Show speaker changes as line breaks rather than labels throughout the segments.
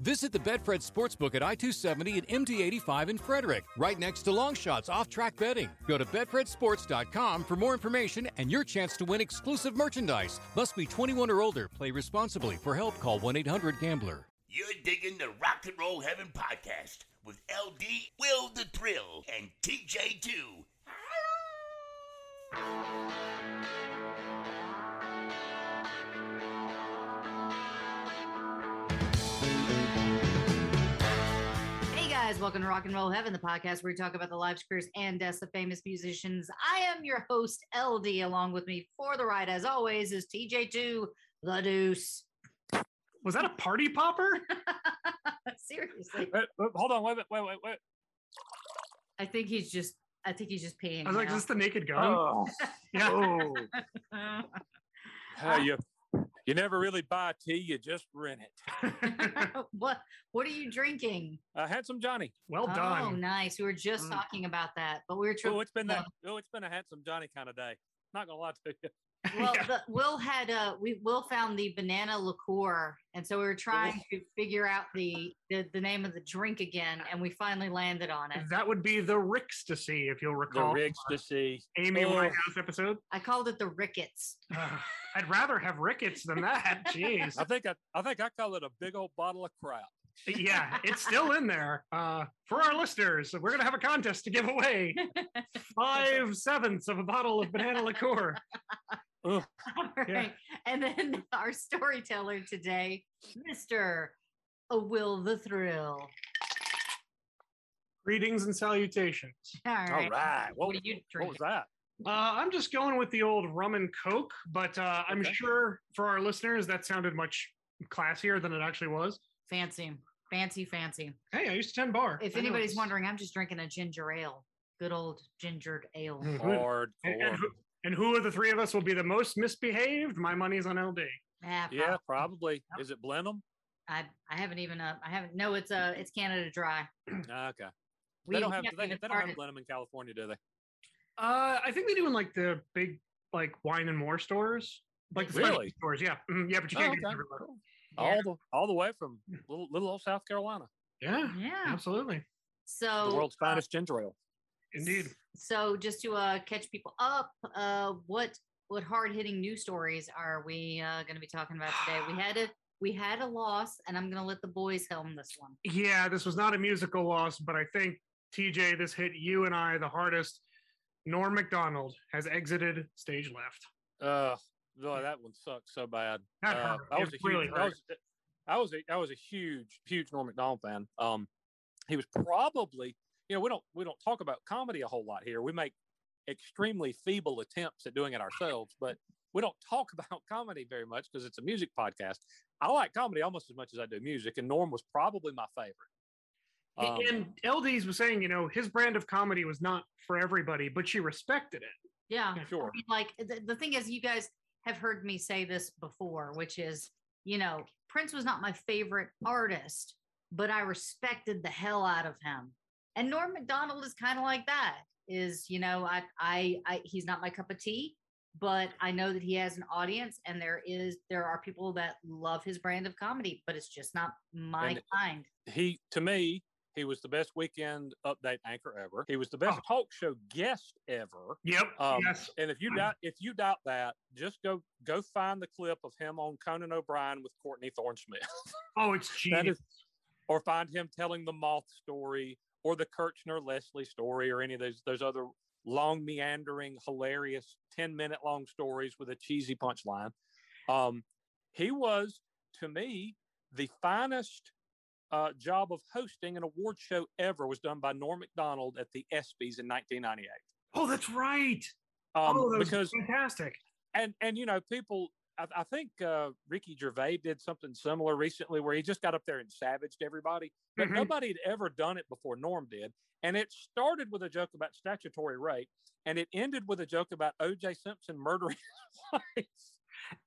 Visit the Betfred Sportsbook at I 270 and MD 85 in Frederick, right next to Longshots off track betting. Go to BetfredSports.com for more information and your chance to win exclusive merchandise. Must be 21 or older. Play responsibly. For help, call 1 800 Gambler.
You're digging the Rock and Roll Heaven podcast with LD, Will the Thrill, and TJ2.
Guys, welcome to Rock and Roll Heaven, the podcast where we talk about the lives, careers, and deaths of famous musicians. I am your host, LD. Along with me for the ride, as always, is TJ2, the Deuce.
Was that a party popper?
Seriously,
Wait, wait, hold on, wait, wait, wait, wait, wait.
I think he's just. I think he's just peeing.
I was like, is this the naked gun?
Oh,
Yeah.
oh. Hey, you, you never really buy tea, you just rent it.
what? What are you drinking?
I had some Johnny.
well done.
Oh, nice. We were just
Mm.
talking about that, but we were. Tri-
Oh, it's been that. Oh, it's been a Handsome Johnny kind of day. Not gonna lie to you.
Well,
Yeah.
the, Will had uh, we Will found the banana liqueur, and so we were trying to figure out the, the the name of the drink again, and we finally landed on it.
That would be the Rickstasy, if you'll
The
recall.
rigs to see.
Amy
Oh.
Winehouse episode.
I called it the rickets.
Uh, I'd rather have rickets than that. Jeez.
I think I, I think I call it a big old bottle of crap.
yeah, it's still in there. Uh, for our listeners, we're going to have a contest to give away five sevenths of a bottle of banana liqueur.
All right. And then our storyteller today, Mr. Will the Thrill.
Greetings and salutations.
All right.
All right. What,
What are you
what
drinking?
was that?
Uh, I'm just going with the old rum and coke, but uh, I'm
Okay.
sure for our listeners that sounded much classier than it actually was.
Fancy, fancy, fancy.
Hey, I used to 10 bar.
If
I
anybody's
this.
wondering, I'm just drinking a ginger ale. Good old gingered ale.
Hardcore.
And, and who, and who of the three of us will be the most misbehaved? My money's on LD.
Ah,
Yeah, probably. Is it Blenheim?
I I haven't even uh, I haven't no it's uh it's Canada Dry.
Ah, Okay.
We
They don't have.
haven't
They,
even
they don't have
started.
Blenheim in California, do they?
Uh, I think they do in like the big like wine and more stores, like the
Really?
stores. Yeah, Mhm, yeah, but you
Oh,
can't get it
okay.
everywhere.
Cool.
Yeah.
All the all the way from little little old South Carolina,
Yeah,
Yeah.
absolutely,
So
the world's
uh,
finest ginger ale.
Indeed.
So just to uh, catch people up, uh, what what hard hitting news stories are we uh, going to be talking about today? We had a we had a loss, and I'm going to let the boys helm this one.
Yeah, this was not a musical loss, but I think TJ, this hit you and I the hardest. Norm Macdonald has exited stage left.
Uh, boy, that one sucks so bad.
That
Uh,
hurt.
I was
It
a huge,
really
I was, I was a, I was a huge, huge Norm Macdonald fan. Um, he was probably, you know, we don't, we don't talk about comedy a whole lot here. We make extremely feeble attempts at doing it ourselves, but we don't talk about comedy very much because it's a music podcast. I like comedy almost as much as I do music, and Norm was probably my favorite. Um,
and LD's was saying, you know, his brand of comedy was not for everybody, but she respected it.
Yeah,
sure.
I mean, like the, the thing is, you guys have heard me say this before, which is, you know, Prince was not my favorite artist, but I respected the hell out of him. And Norm Macdonald is kind of like that. Is you know, I, I, I, he's not my cup of tea, but I know that he has an audience, and there is there are people that love his brand of comedy, but it's just not my
And-
kind.
he to me he was the best weekend update anchor ever he was the best talk show guest ever
Yep.
Um,
yes.
and if you doubt if you doubt that just go go find the clip of him on conan o'brien with courtney thorne smith
Oh, it's
that
genius.
is or find him telling the moth story or the kirchner leslie story or any of those those other long meandering hilarious 10 minute long stories with a cheesy punchline um, he was to me the finest uh, job of hosting an award show ever was done by Norm Macdonald at the ESPYS in 1998.
Oh, that's right.
Um,
oh, that was
because
fantastic.
and and you know people, I, I think uh, Ricky Gervais did something similar recently where he just got up there and savaged everybody, but
Mhm.
nobody had ever done it before. Norm did, and it started with a joke about statutory rape, and it ended with a joke about O.J. Simpson murdering his wife.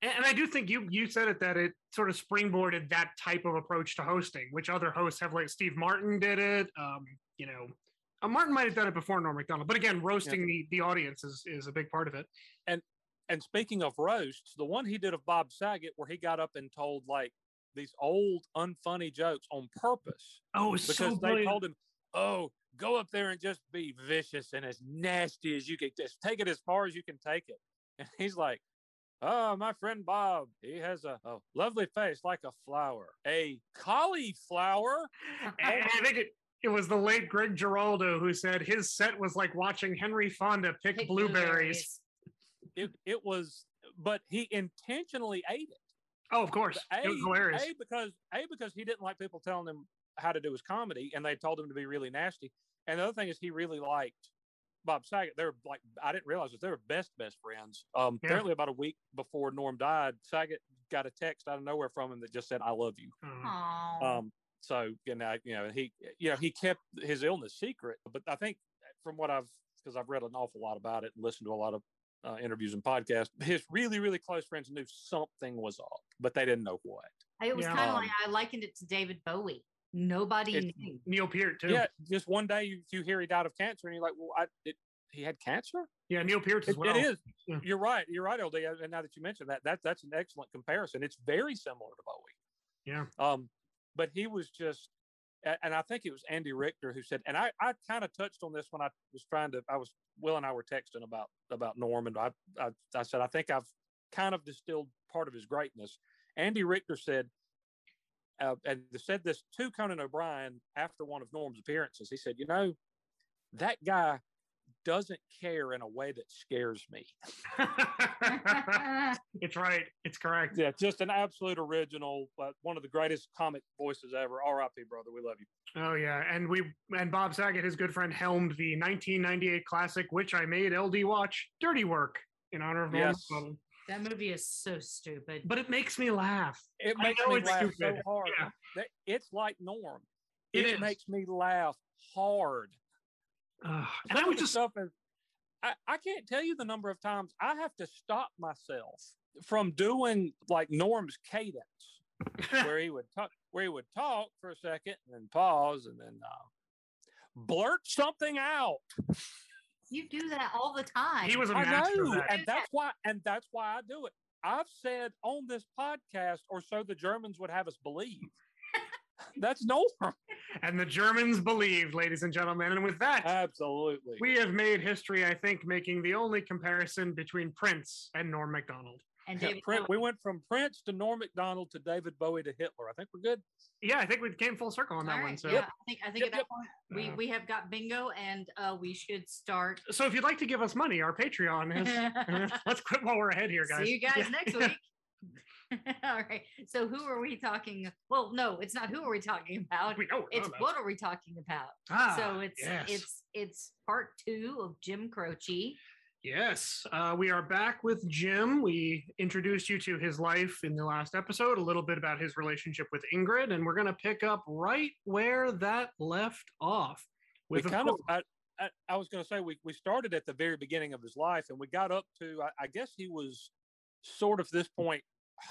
And, I do think you you said it that it sort of springboarded that type of approach to hosting, which other hosts have. Like Steve Martin did it. Um, you know, uh, Martin might have done it before Norm Macdonald, but again, roasting the the audience is is a big part of it.
And speaking of roasts, the one he did of Bob Saget, where he got up and told like these old unfunny jokes on purpose
Oh, it's
because
so
they
brilliant.
told him, "Oh, go up there and just be vicious and as nasty as you can. Just take it as far as you can take it." And he's like, "Oh, my friend Bob, he has a, a lovely face like a flower, a cauliflower."
And I think it, it was the late Greg Giraldo who said his set was like watching Henry Fonda pick,
Pick
blueberries.
It it was, but he intentionally ate it.
Oh, of course.
A,
it was hilarious.
A because A because he didn't like people telling him how to do his comedy, and they told him to be really nasty. And the other thing is he really liked Bob Saget. They were like I didn't realize this. They were best best friends. Um,
Yeah.
apparently about a week before Norm died, Saget got a text out of nowhere from him that just said "I love you."
Uh,
Aw.
Um, so you know, you know, he you know he kept his illness secret. But I think from what I've because I've read an awful lot about it and listened to a lot of uh, interviews and podcasts, his really really close friends knew something was off, but they didn't know what.
it was
yeah.
kind of
Um,
like I likened it to David Bowie. Nobody
It-
knew.
Neil Peart too.
Yeah, just one day you, you hear he died of cancer, and you're like, well, I, it, he had cancer.
Yeah, Neil Peart
It,
as well.
it is.
Yeah.
You're right. You're right, LD. And now that you mentioned that, that that's an excellent comparison. It's very similar to Bowie.
Yeah.
Um, but he was just, and I think it was Andy Richter who said, and I, I kind of touched on this when I was trying to, I was Will and I were texting about about Norm, and I, I I said I think I've kind of distilled part of his greatness. Andy Richter said, uh, and said this to Conan O'Brien after one of Norm's appearances. He said, you know, that guy doesn't care in a way that scares me.
it's right. It's correct.
Yeah, just an absolute original, but one of the greatest comic voices ever. R.I.P. Brother, we love you.
Oh yeah, and we and Bob Saget, his good friend, helmed the 1998 classic, which I made LD watch, Dirty Work, in honor of
Yes.
Macdonald.
That movie is so stupid.
But it makes me laugh.
It makes me
it's
laugh
stupid.
so hard.
Yeah.
It's like Norm.
It
It,
is.
makes me laugh hard.
Ugh. and I
of
was just
stuff is, I, I can't tell you the number of times I have to stop myself from doing like Norm's cadence, where he would talk, where he would talk for a second and then pause and then uh, blurt something out.
You do that all the time.
he was a
I
master of
know,
that.
and that's why, and that's why I do it. I've said on this podcast, or so the Germans would have us believe. That's Norm.
And the Germans believed, ladies and gentlemen. And with that,
Absolutely.
we have made history, I think, making the only comparison between Prince and Norm Macdonald.
and
Yeah,
David
Prin- we went from Prince to Norm Macdonald to David Bowie to Hitler. I think we're good.
Yeah, I think we came full circle on that
All
one. So,
yeah, I think I think
Yep,
at that
yep.
point we
Uh,
we have got bingo, and uh, we should start.
so if you'd like to give us money, our Patreon is. let's quit while we're ahead here, guys.
See you guys
Yeah.
next week. All right. So who are we talking? Well, no, it's not who are we talking about.
We know what
It's
about.
what are we talking about?
Ah,
so it's
yes.
it's it's part two of Jim Croce.
Yes, uh, we are back with Jim. We introduced you to his life in the last episode, a little bit about his relationship with Ingrid, and we're going to pick up right where that left off.
We kind of,
course-
I, I, I was going to say, we, we started at the very beginning of his life and we got up to, I, I guess he was sort of this point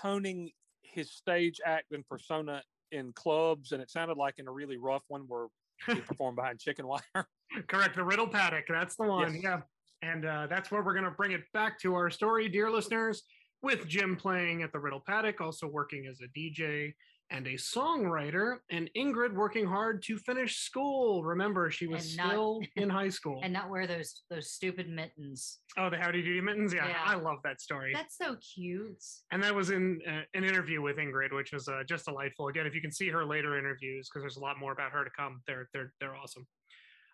honing his stage act and persona in clubs. And it sounded like in a really rough one where he performed behind chicken wire.
correct the Riddle Paddock. That's the one.
Yes.
Yeah, and uh, that's where we're going to bring it back to our story, dear listeners, with Jim playing at the Riddle Paddock, also working as a DJ and a songwriter, and Ingrid working hard to finish school. Remember, she was
not-
still in high school.
and not wear those those stupid mittens.
oh, the Howdy Doody Mittens. Yeah,
Yeah.
I love that story.
That's so cute.
and that was in uh, an interview with Ingrid, which was uh, just delightful. Again, if you can see her later interviews, because there's a lot more about her to come, they're they're they're awesome.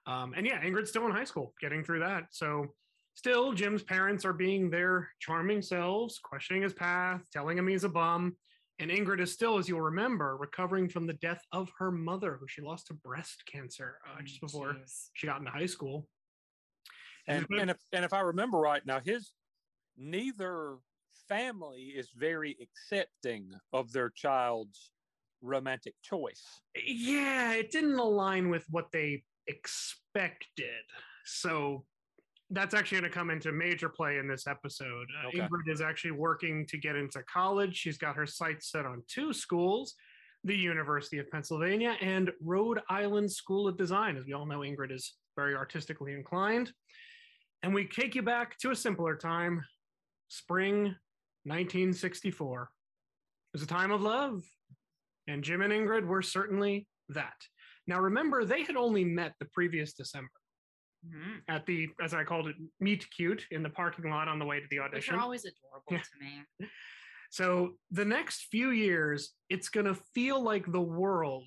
Um, and yeah, Ingrid's still in high school, getting through that. So still, Jim's parents are being their charming selves, questioning his path, telling him he's a bum. And Ingrid is still, as you'll remember, recovering from the death of her mother, who she lost to breast cancer uh, just
Oh,
before
jeez.
she got into high school.
And, and, if, and if I remember right now, his neither family is very accepting of their child's romantic choice.
yeah, it didn't align with what they expected. So that's actually going to come into major play in this episode. Uh,
Okay.
Ingrid is actually working to get into college. She's got her sights set on two schools the University of Pennsylvania and Rhode Island School of Design. As we all know, Ingrid is very artistically inclined. And we take you back to a simpler time spring 1964. It was a time of love, and Jim and Ingrid were certainly that. Now, remember, they had only met the previous December
Mhm.
at the, as I called it, meet cute in the parking lot on the way to the audition.
are always adorable
Yeah.
to me.
So the next few years, it's going to feel like the world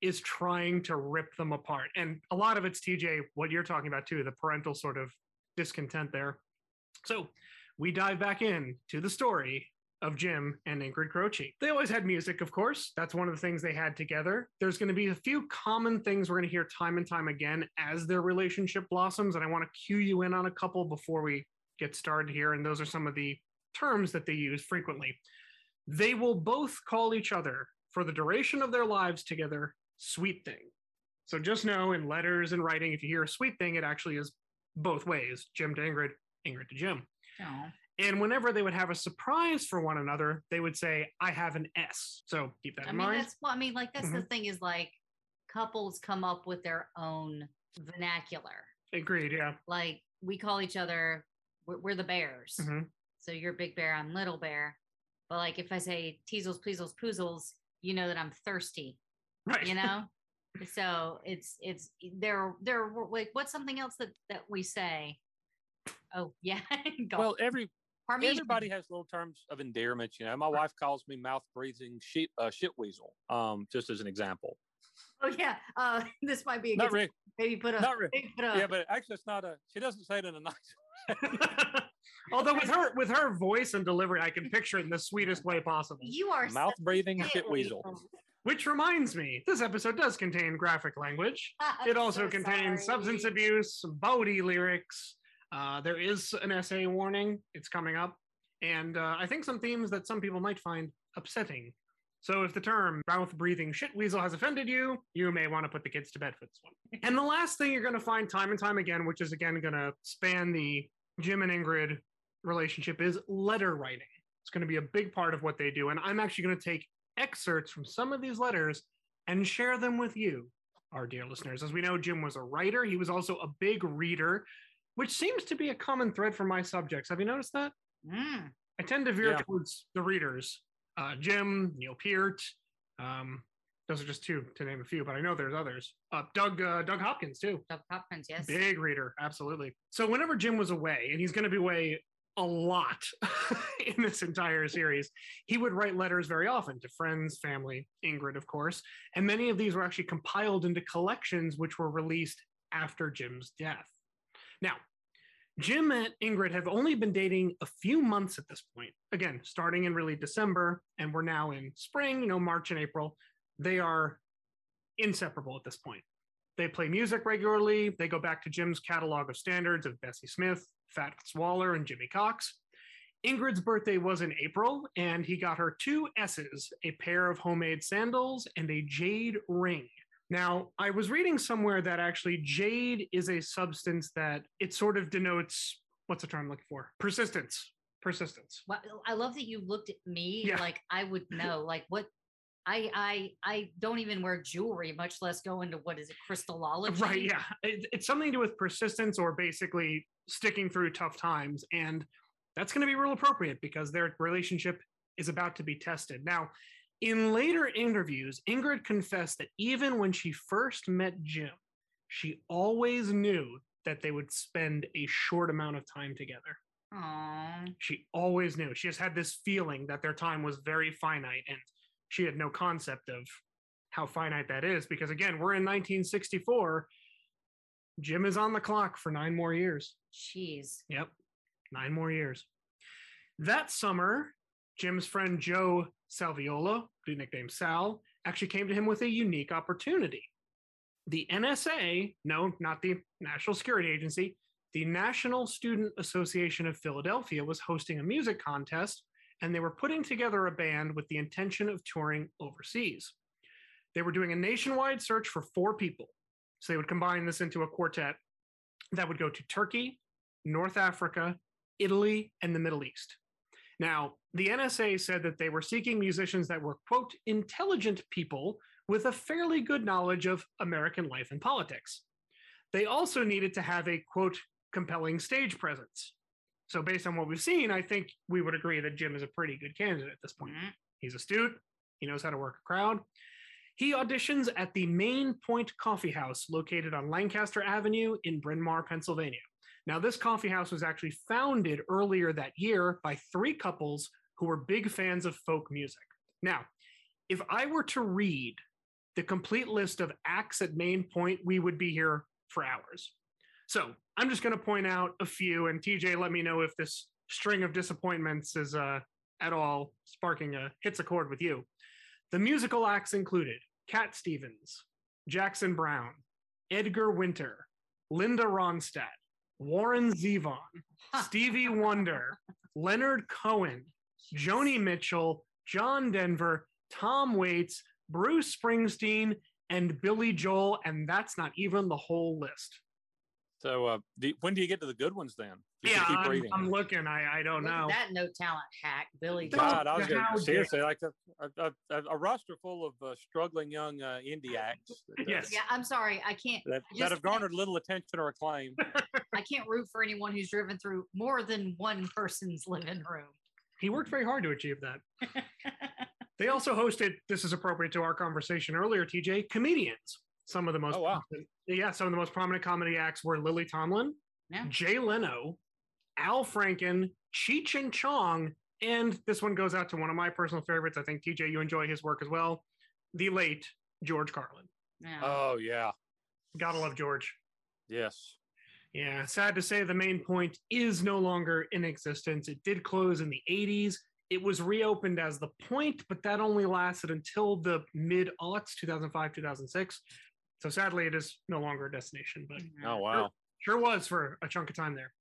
is trying to rip them apart. And a lot of it's TJ, what you're talking about too, the parental sort of discontent there. So we dive back in to the story of Jim and Ingrid Croce. They always had music, of course. That's one of the things they had together. There's going to be a few common things we're going to hear time and time again as their relationship blossoms. And I want to cue you in on a couple before we get started here. And those are some of the terms that they use frequently. They will both call each other for the duration of their lives together, sweet thing. So just know in letters and writing, if you hear a sweet thing, it actually is both ways Jim to Ingrid, Ingrid to Jim.
Oh.
And whenever they would have a surprise for one another, they would say, I have an S. So keep that
I
in
mean,
mind.
that's well, I mean, like that's
Mm-hmm.
the thing is like couples come up with their own vernacular.
Agreed. Yeah.
Like we call each other, we're, we're the bears.
Mhm.
So you're big bear, I'm little bear. But like if I say teasels, pleasels, poozles, you know that I'm thirsty.
Right.
You know. so it's it's there there like what's something else that that we say? Oh yeah.
Well, every
Parmesan.
everybody has little terms of endearment. You know, my wife calls me mouth breathing shit uh, shit weasel. Um, just as an example.
Oh yeah, uh, this might be a
Not
good
really.
maybe put a
Not really.
maybe put a
Yeah, but actually, it's not a. She doesn't say it in a nice.
Although with her with her voice and delivery, I can picture it in the sweetest way possible.
you are
Mouth breathing
such
shit weasel.
Which reminds me, this episode does contain graphic language. It also
so
contains substance abuse, Bodie lyrics. Uh, there is an essay warning. It's coming up. And uh, I think some themes that some people might find upsetting. So if the term mouth breathing shit weasel has offended you, you may want to put the kids to bed for this one. and the last thing you're going to find time and time again, which is again going to span the Jim and Ingrid relationship, is letter writing. It's going to be a big part of what they do. And I'm actually going to take excerpts from some of these letters and share them with you, our dear listeners. As we know, Jim was a writer, he was also a big reader, which seems to be a common thread for my subjects. Have you noticed that?
Mm.
I tend to veer
Yeah.
towards the readers. Uh, Jim, Neil Peart. Um, those are just two to name a few, but I know there's others. Uh, Doug, uh, Doug Hopkins too.
Doug Hopkins, yes.
Big reader, absolutely. So whenever Jim was away, and he's going to be away a lot in this entire series, he would write letters very often to friends, family, Ingrid, of course. And many of these were actually compiled into collections, which were released after Jim's death. Now, Jim and Ingrid have only been dating a few months at this point. Again, starting in really December, and we're now in spring, you know, March and April. They are inseparable at this point. They play music regularly. They go back to Jim's catalog of standards of Bessie Smith, Fats Waller, and Jimmy Cox. Ingrid's birthday was in April, and he got her two S's a pair of homemade sandals and a jade ring. Now, I was reading somewhere that actually jade is a substance that it sort of denotes what's the term I'm looking for? Persistence. Persistence.
Wow, I love that you looked at me
Yeah.
like I would know. Like what I I I don't even wear jewelry, much less go into what is it, crystallology?
Right. Yeah. It, it's something to do with persistence or basically sticking through tough times. And that's going to be real appropriate because their relationship is about to be tested. Now, in later interviews, Ingrid confessed that even when she first met Jim, she always knew that they would spend a short amount of time together.
Aw.
She always knew. She just had this feeling that their time was very finite and she had no concept of how finite that is because again, we're in 1964. Jim is on the clock for 9 more years.
Jeez.
Yep. 9 more years. That summer, Jim's friend Joe Salviuolo, the nickname Sal, actually came to him with a unique opportunity. The NSA, no, not the National Security Agency, the National Student Association of Philadelphia was hosting a music contest and they were putting together a band with the intention of touring overseas. They were doing a nationwide search for four people. So they would combine this into a quartet that would go to Turkey, North Africa, Italy, and the Middle East. Now, the NSA said that they were seeking musicians that were, quote, intelligent people with a fairly good knowledge of American life and politics. They also needed to have a, quote, compelling stage presence. So, based on what we've seen, I think we would agree that Jim is a pretty good candidate at this point.
Mhm.
He's astute, he knows how to work a crowd. He auditions at the Main Point Coffee House located on Lancaster Avenue in Bryn Mawr, Pennsylvania. Now, this coffee house was actually founded earlier that year by three couples who were big fans of folk music. Now, if I were to read the complete list of acts at Main Point, we would be here for hours. So I'm just going to point out a few, and TJ, let me know if this string of disappointments is uh, at all sparking a hits a chord with you. The musical acts included Cat Stevens, Jackson Browne, Edgar Winter, Linda Ronstadt, Warren Zevon, Stevie Wonder, Leonard Cohen, Joni Mitchell, John Denver, Tom Waits, Bruce Springsteen, and Billy Joel, and that's not even the whole list.
So uh, do, when do you get to the good ones then? Just
yeah,
keep
I'm. I'm looking. I, I don't
Look
know.
that no talent hack, Billy.
God, I was gonna,
dare-
seriously like a, a, a, a roster full of uh, struggling young uh, indie acts that, uh,
Yes.
Yeah, I'm sorry. I can't.
that,
just
that have garnered little attention or acclaim.
I can't root for anyone who's driven through more than one person's living room.
He worked very hard to achieve that. They also hosted, this is appropriate to our conversation earlier, TJ, comedians. Some of the most
Oh, wow.
prominent- yeah, some of the most prominent comedy acts were Lily Tomlin,
Yeah.
Jay Leno, Al Franken, Cheech and Chong, and this one goes out to one of my personal favorites. I think TJ, you enjoy his work as well. The late George Carlin.
Yeah.
Oh yeah,
Gotta love George.
yes.
Yeah, sad to say the main point is no longer in existence. It did close in the 80s. It was reopened as the point, but that only lasted until the mid aughts, 2005, 2006. So sadly, it is no longer a destination, but
Oh wow.
sure was for a chunk of time there.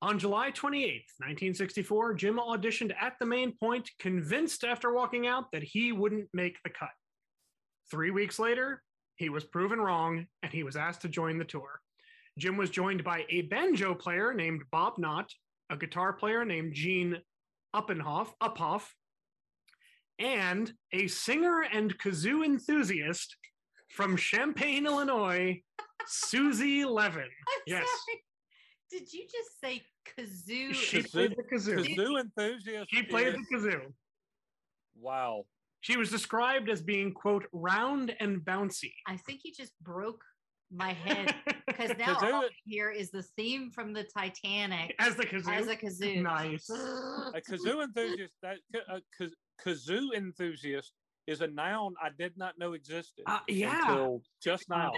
On July 28th, 1964, Jim auditioned at the main point, convinced after walking out that he wouldn't make the cut. Three weeks later, he was proven wrong and he was asked to join the tour. Jim was joined by a banjo player named Bob Knott, a guitar player named Gene Uppenhoff, Uphoff, and a singer and kazoo enthusiast from Champaign, Illinois, Susie Levin.
I'm
Yes.
sorry. Did you just say kazoo?
She
Kazoo-
played the kazoo.
Kazoo enthusiast.
She played the kazoo.
Wow.
She was described as being, quote, round and bouncy.
I think you just broke my head because now
Kazoo-
all I hear is the theme from the Titanic
as the kazoo.
as a kazoo.
Nice.
A kazoo enthusiast. That uh, a kazoo enthusiast is a noun I did not know existed
Uh, yeah.
until just now.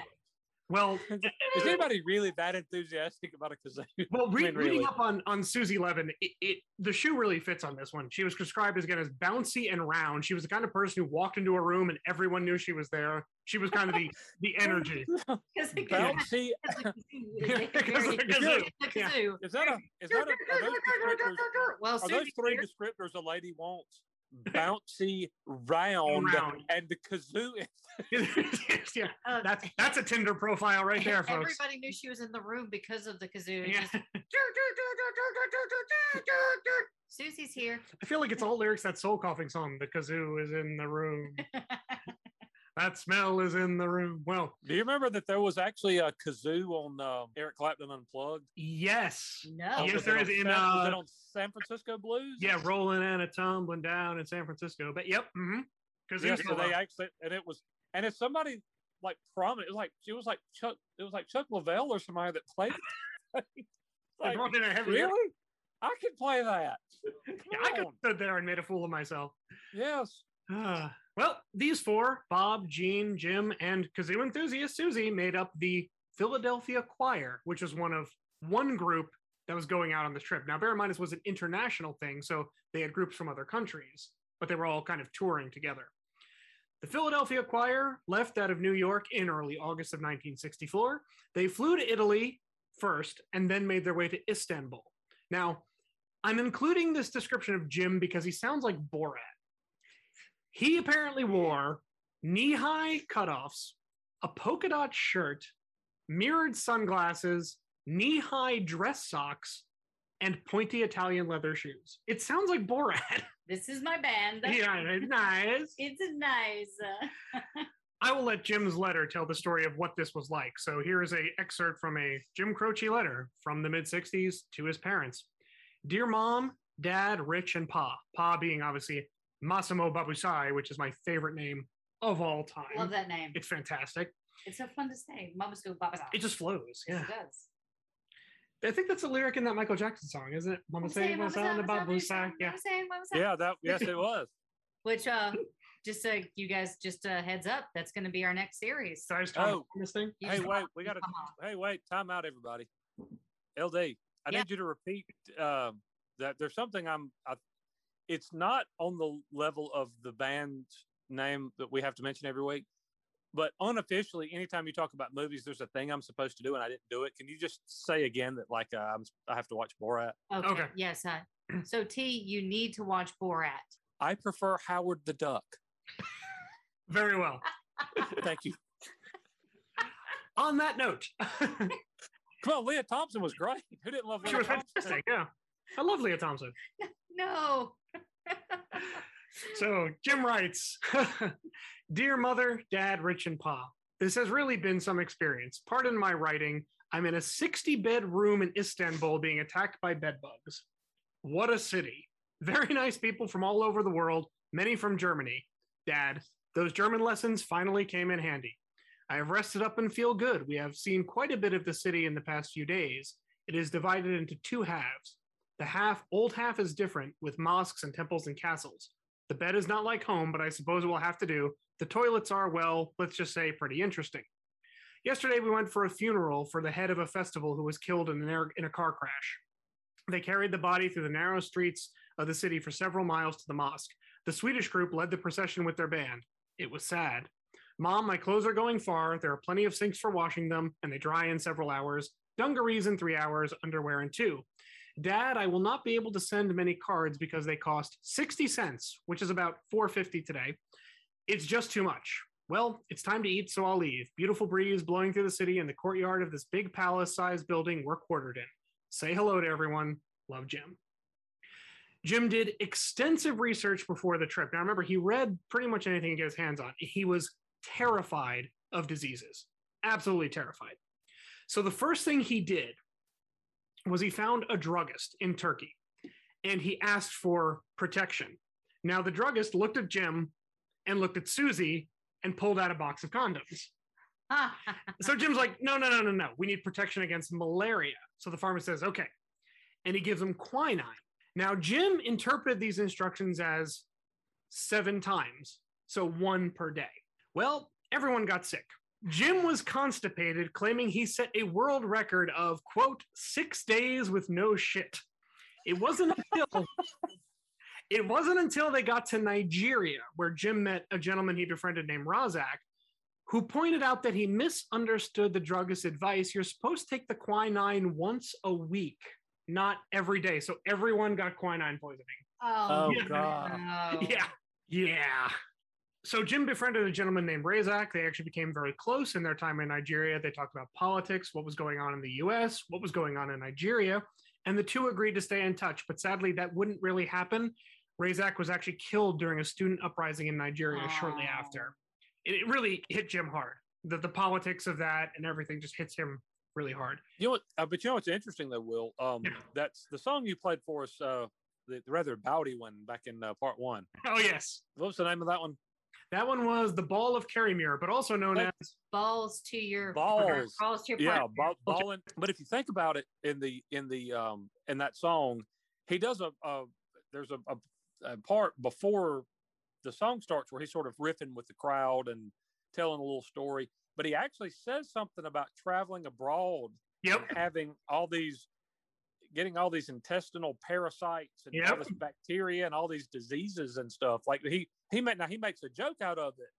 Well,
Is anybody really that enthusiastic about a kazoo?
well, re-
I mean,
reading
really.
up on on Susie Levin, it, it the shoe really fits on this one. She was described as again as bouncy and round. She was the kind of person who walked into a room and everyone knew she was there. She was kind of the the energy.
'Cause the
Bouncy.
kazoo- they could
Because
very-
the kazoo,
the
yeah.
kazoo.
Is that a? Is that a? Are those descriptors?
Well,
Are those three descriptors a lady wants? Bouncy, round,
Round.
and the kazoo.
yeah,
Uh,
that's that's a Tinder profile right there, folks.
Everybody knew she was in the room because of the kazoo.
Yeah.
just- Susie's here.
I feel like it's all lyrics that soul coughing song. The kazoo is in the room. that smell is in the room. Well,
Do you remember that there was actually a kazoo on um, Eric Clapton Unplugged?
yes.
No.
Yes,
Was
there
it
is
on
in,
San, was
uh,
it on San Francisco Blues?
Yeah, rolling and a tumbling down in San Francisco. But yep. Mm-hmm. Kazoo
Yeah, so they actually, and it was, and if somebody like prominent, it was like it was like Chuck, it was like Chuck Leavell or somebody that played. it.
They
like,
brought in a heavy
really? I could play that.
Yeah,
Come
I could have stood there and made a fool of myself.
Yes.
Well, these four, Bob, Gene, Jim, and kazoo enthusiast Susie, made up the Philadelphia Choir, which was one of one group that was going out on this trip. Now, bear in mind, this was an international thing, so they had groups from other countries, but they were all kind of touring together. The Philadelphia Choir left out of New York in early August of 1964. They flew to Italy first and then made their way to Istanbul. Now, I'm including this description of Jim because he sounds like Borat. He apparently wore knee high cutoffs, a polka dot shirt, mirrored sunglasses, knee-high dress socks, and pointy Italian leather shoes. It sounds like Borat.
This is my band.
yeah, it's nice.
It's nice.
I will let Jim's letter tell the story of what this was like. So here is a excerpt from a Jim Croce letter from the mid 60s to his parents. Dear mom, dad, Rich, and Pa. Pa being obviously Massimo Babusai, which is my favorite name of all time.
Love that name.
It's fantastic.
It's so fun to say. Mama's go Baba.
It just flows. Yeah.
It does.
I think that's a lyric in that Michael Jackson song, isn't it? Mama say,
Mama
Mama
say,
say,
Mama say,
Babusai. Yeah.
Mama say,
Yeah, that yes, it was.
Which uh just so you guys just uh heads up, that's gonna be our next series.
Did I just comment
Oh.
this thing?
You
hey, wait, we got to. Hey, wait, time out, everybody. LD, I
Yeah.
need you to repeat um, that. There's something I'm. I, it's not on the level of the band name that we have to mention every week, but unofficially, anytime you talk about movies, there's a thing I'm supposed to do, and I didn't do it. Can you just say again that like uh, I'm, I have to watch Borat?
Okay.
Okay.
Yes. Uh, so T, you need to watch Borat.
I prefer Howard the Duck.
Very well.
Thank you.
On that note,
Come on, Lea Thompson was great. Who didn't love
she
Lea
was
Thompson?
fantastic. Yeah. I love Lea Thompson.
No.
So Jim writes, Dear mother, dad, Rich, and Pa, this has really been some experience. Pardon my writing. I'm in a 60 bed room in Istanbul being attacked by bedbugs. What a city. Very nice people from all over the world, many from Germany. Dad, those German lessons finally came in handy. I have rested up and feel good. We have seen quite a bit of the city in the past few days. It is divided into two halves. The half, old half is different, with mosques and temples and castles. The bed is not like home, but I suppose it will have to do. The toilets are, well, let's just say, pretty interesting. Yesterday, we went for a funeral for the head of a festival who was killed in, air, in a car crash. They carried the body through the narrow streets of the city for several miles to the mosque. The Swedish group led the procession with their band. It was sad. Mom, my clothes are going far. There are plenty of sinks for washing them, and they dry in several hours. Dungarees in three hours, underwear in two. Dad, I will not be able to send many cards because they cost 60 cents, which is about 450 today. It's just too much. Well, it's time to eat, so I'll leave. Beautiful breeze blowing through the city in the courtyard of this big palace-sized building we're quartered in. Say hello to everyone. Love Jim. Jim did extensive research before the trip. Now remember, he read pretty much anything he got his hands on. He was terrified of diseases, absolutely terrified. So the first thing he did was he found a druggist in Turkey and he asked for protection. Now, the druggist looked at Jim and looked at Susie and pulled out a box of condoms. So Jim's like, no, no, no, no, no. We need protection against malaria. So the farmer says, okay. And he gives him quinine. Now, Jim interpreted these instructions as seven times, so one per day. Well, everyone got sick. Jim was constipated, claiming he set a world record of, quote, six days with no shit. It wasn't until it wasn't until they got to Nigeria where Jim met a gentleman he befriended named Razak, who pointed out that he misunderstood the druggist's advice. You're supposed to take the quinine once a week, not every day. So everyone got quinine poisoning.
Oh,
Yeah.
God.
no.
Yeah. Yeah. So Jim befriended a gentleman named Razak. They actually became very close in their time in Nigeria. They talked about politics, what was going on in the US, what was going on in Nigeria, and the two agreed to stay in touch. But sadly, that wouldn't really happen. Razak was actually killed during a student uprising in Nigeria shortly after. It, it really hit Jim hard. The, the politics of that and everything just hits him really hard.
You know what? Uh, but you know what's interesting though, Will? Um,
Yeah.
that's the song you played for us. Uh, the, the rather bowdy one back in uh, part one.
Oh, yes.
What was the name of that one?
That one was the Ball of Kirriemuir, but also known
Hey.
as
Balls to your
Balls.
Balls to your
Yeah, ball, balling. But if you think about it, in the in the um in that song, he does a, a there's a, a, a part before the song starts where he's sort of riffing with the crowd and telling a little story. But he actually says something about traveling abroad
Yep.
and having all these getting all these intestinal parasites and all this bacteria and all these diseases and stuff like he he made now he makes a joke out of it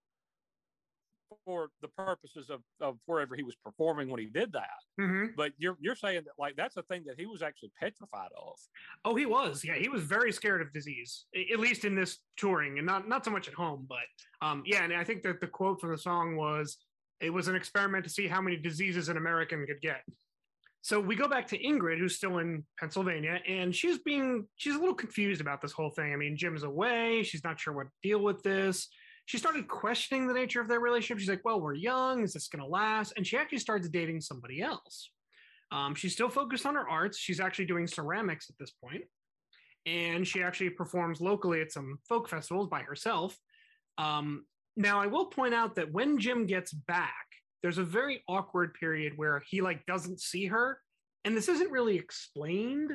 for the purposes of, of wherever he was performing when he did that
hmm
but you're you're saying that like that's a thing that he was actually petrified of
Oh, he was. Yeah, he was very scared of disease, at least in this touring, and not not so much at home. But um, yeah, and I think that the quote from the song was, "It was an experiment to see how many diseases an American could get." So we go back to Ingrid, who's still in Pennsylvania, and she's being she's a little confused about this whole thing. I mean, Jim's away; she's not sure what to deal with this. She started questioning the nature of their relationship. She's like, "Well, we're young. Is this going to last?" And she actually starts dating somebody else. Um, she's still focused on her arts. She's actually doing ceramics at this point, and she actually performs locally at some folk festivals by herself. Um, now, I will point out that when Jim gets back, there's a very awkward period where he like doesn't see her, and this isn't really explained,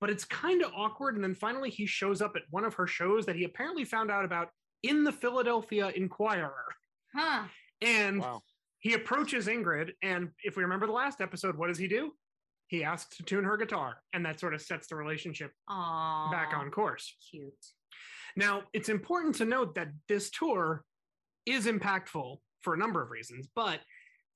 but it's kind of awkward. And then finally, he shows up at one of her shows that he apparently found out about in the Philadelphia Inquirer,
Huh.
and
Wow.
he approaches Ingrid, and if we remember the last episode, what does he do? He asks to tune her guitar, and that sort of sets the relationship
Aw.
back on course.
Cute.
Now, it's important to note that this tour is impactful for a number of reasons, but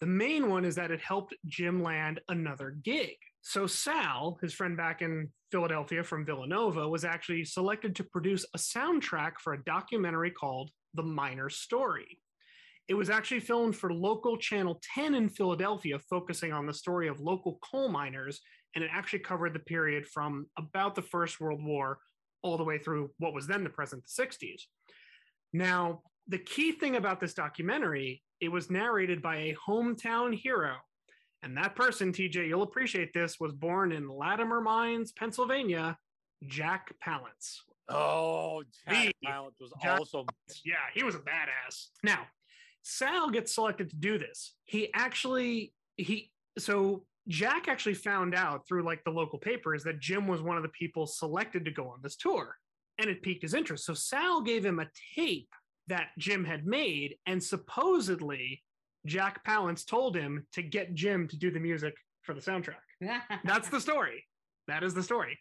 the main one is that it helped Jim land another gig. So, Sal, his friend back in Philadelphia from Villanova, was actually selected to produce a soundtrack for a documentary called The Minor Story. It was actually filmed for local Channel 10 in Philadelphia, focusing on the story of local coal miners, and it actually covered the period from about the First World War all the way through what was then the present the 60s. Now, the key thing about this documentary, it was narrated by a hometown hero. And that person, TJ, you'll appreciate this, was born in Lattimer Mines, Pennsylvania, Jack Palance.
Oh, Jack
The
Palance was
Jack-
awesome.
Yeah, he was a badass. Now, Sal gets selected to do this. He actually he so Jack actually found out through like the local papers that Jim was one of the people selected to go on this tour, and it piqued his interest. So Sal gave him a tape that Jim had made, and supposedly Jack Palance told him to get Jim to do the music for the soundtrack. That's the story. That is the story.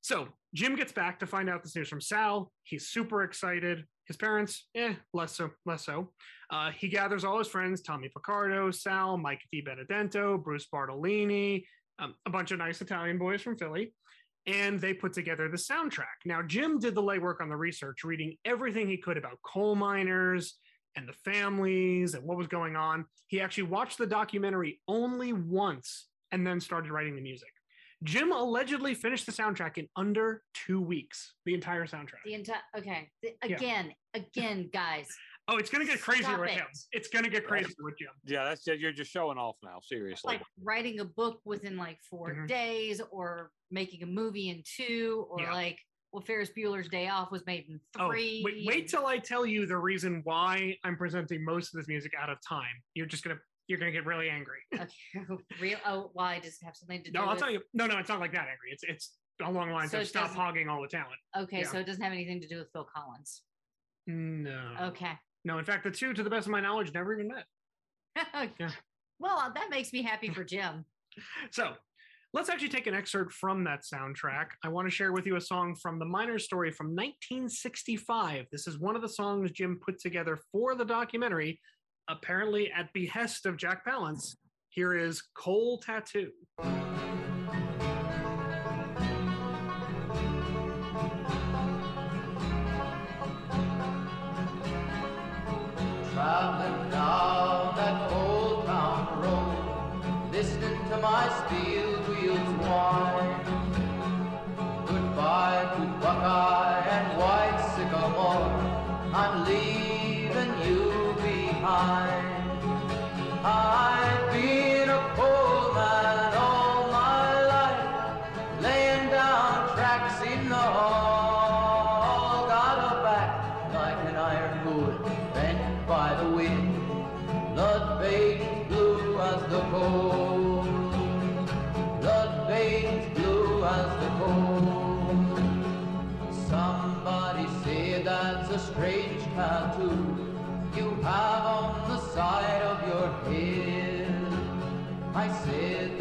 So Jim gets back to find out this news from Sal. He's super excited. His parents, eh, less so, less so. Uh, he gathers all his friends: Tommy Picardo, Sal, Mike Di Benedetto, Bruce Bartolini, um, a bunch of nice Italian boys from Philly, and they put together the soundtrack. Now Jim did the legwork on the research, reading everything he could about coal miners and the families and what was going on. He actually watched the documentary only once and then started writing the music. Jim allegedly finished the soundtrack in under two weeks, the entire soundtrack.
the entire okay. The-
Yeah.
again, again, guys.
Oh, it's going to get crazier
Stop
with
it.
him. It's going to get crazier with Jim.
Yeah, that's you're just showing off now. Seriously.
Like writing a book within like 4
Mhm.
days, or making a movie in two, or
Yeah.
like well, Ferris Bueller's Day Off was made in
Oh,
three.
wait, wait till I tell you the reason why I'm presenting most of this music out of time. You're just going to you're going to get really angry.
Okay. Real. Oh, why does it have something to do?
no, I'll
with,
tell you. No, no, it's not like that angry. It's it's along the lines
So
of stop
doesn't-
hogging all the talent.
Okay,
yeah.
so it doesn't have anything to do with Phil Collins.
No.
Okay.
No, in fact, the two, to the best of my knowledge, never even met. Yeah.
Well, that makes me happy for Jim.
So let's actually take an excerpt from that soundtrack. I want to share with you a song from The Minor Story from 1965. This is one of the songs Jim put together for the documentary, apparently at behest of Jack Palance. Here is Coal Tattoo.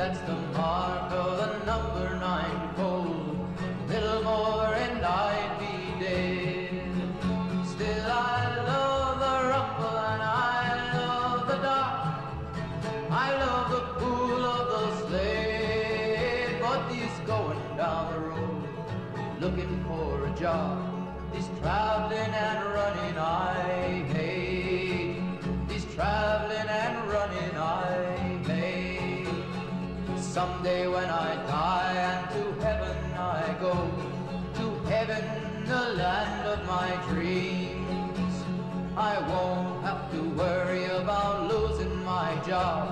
That's the mark of a number Someday when I die and to heaven I go, to heaven, the land of my dreams. I won't have to worry about losing my job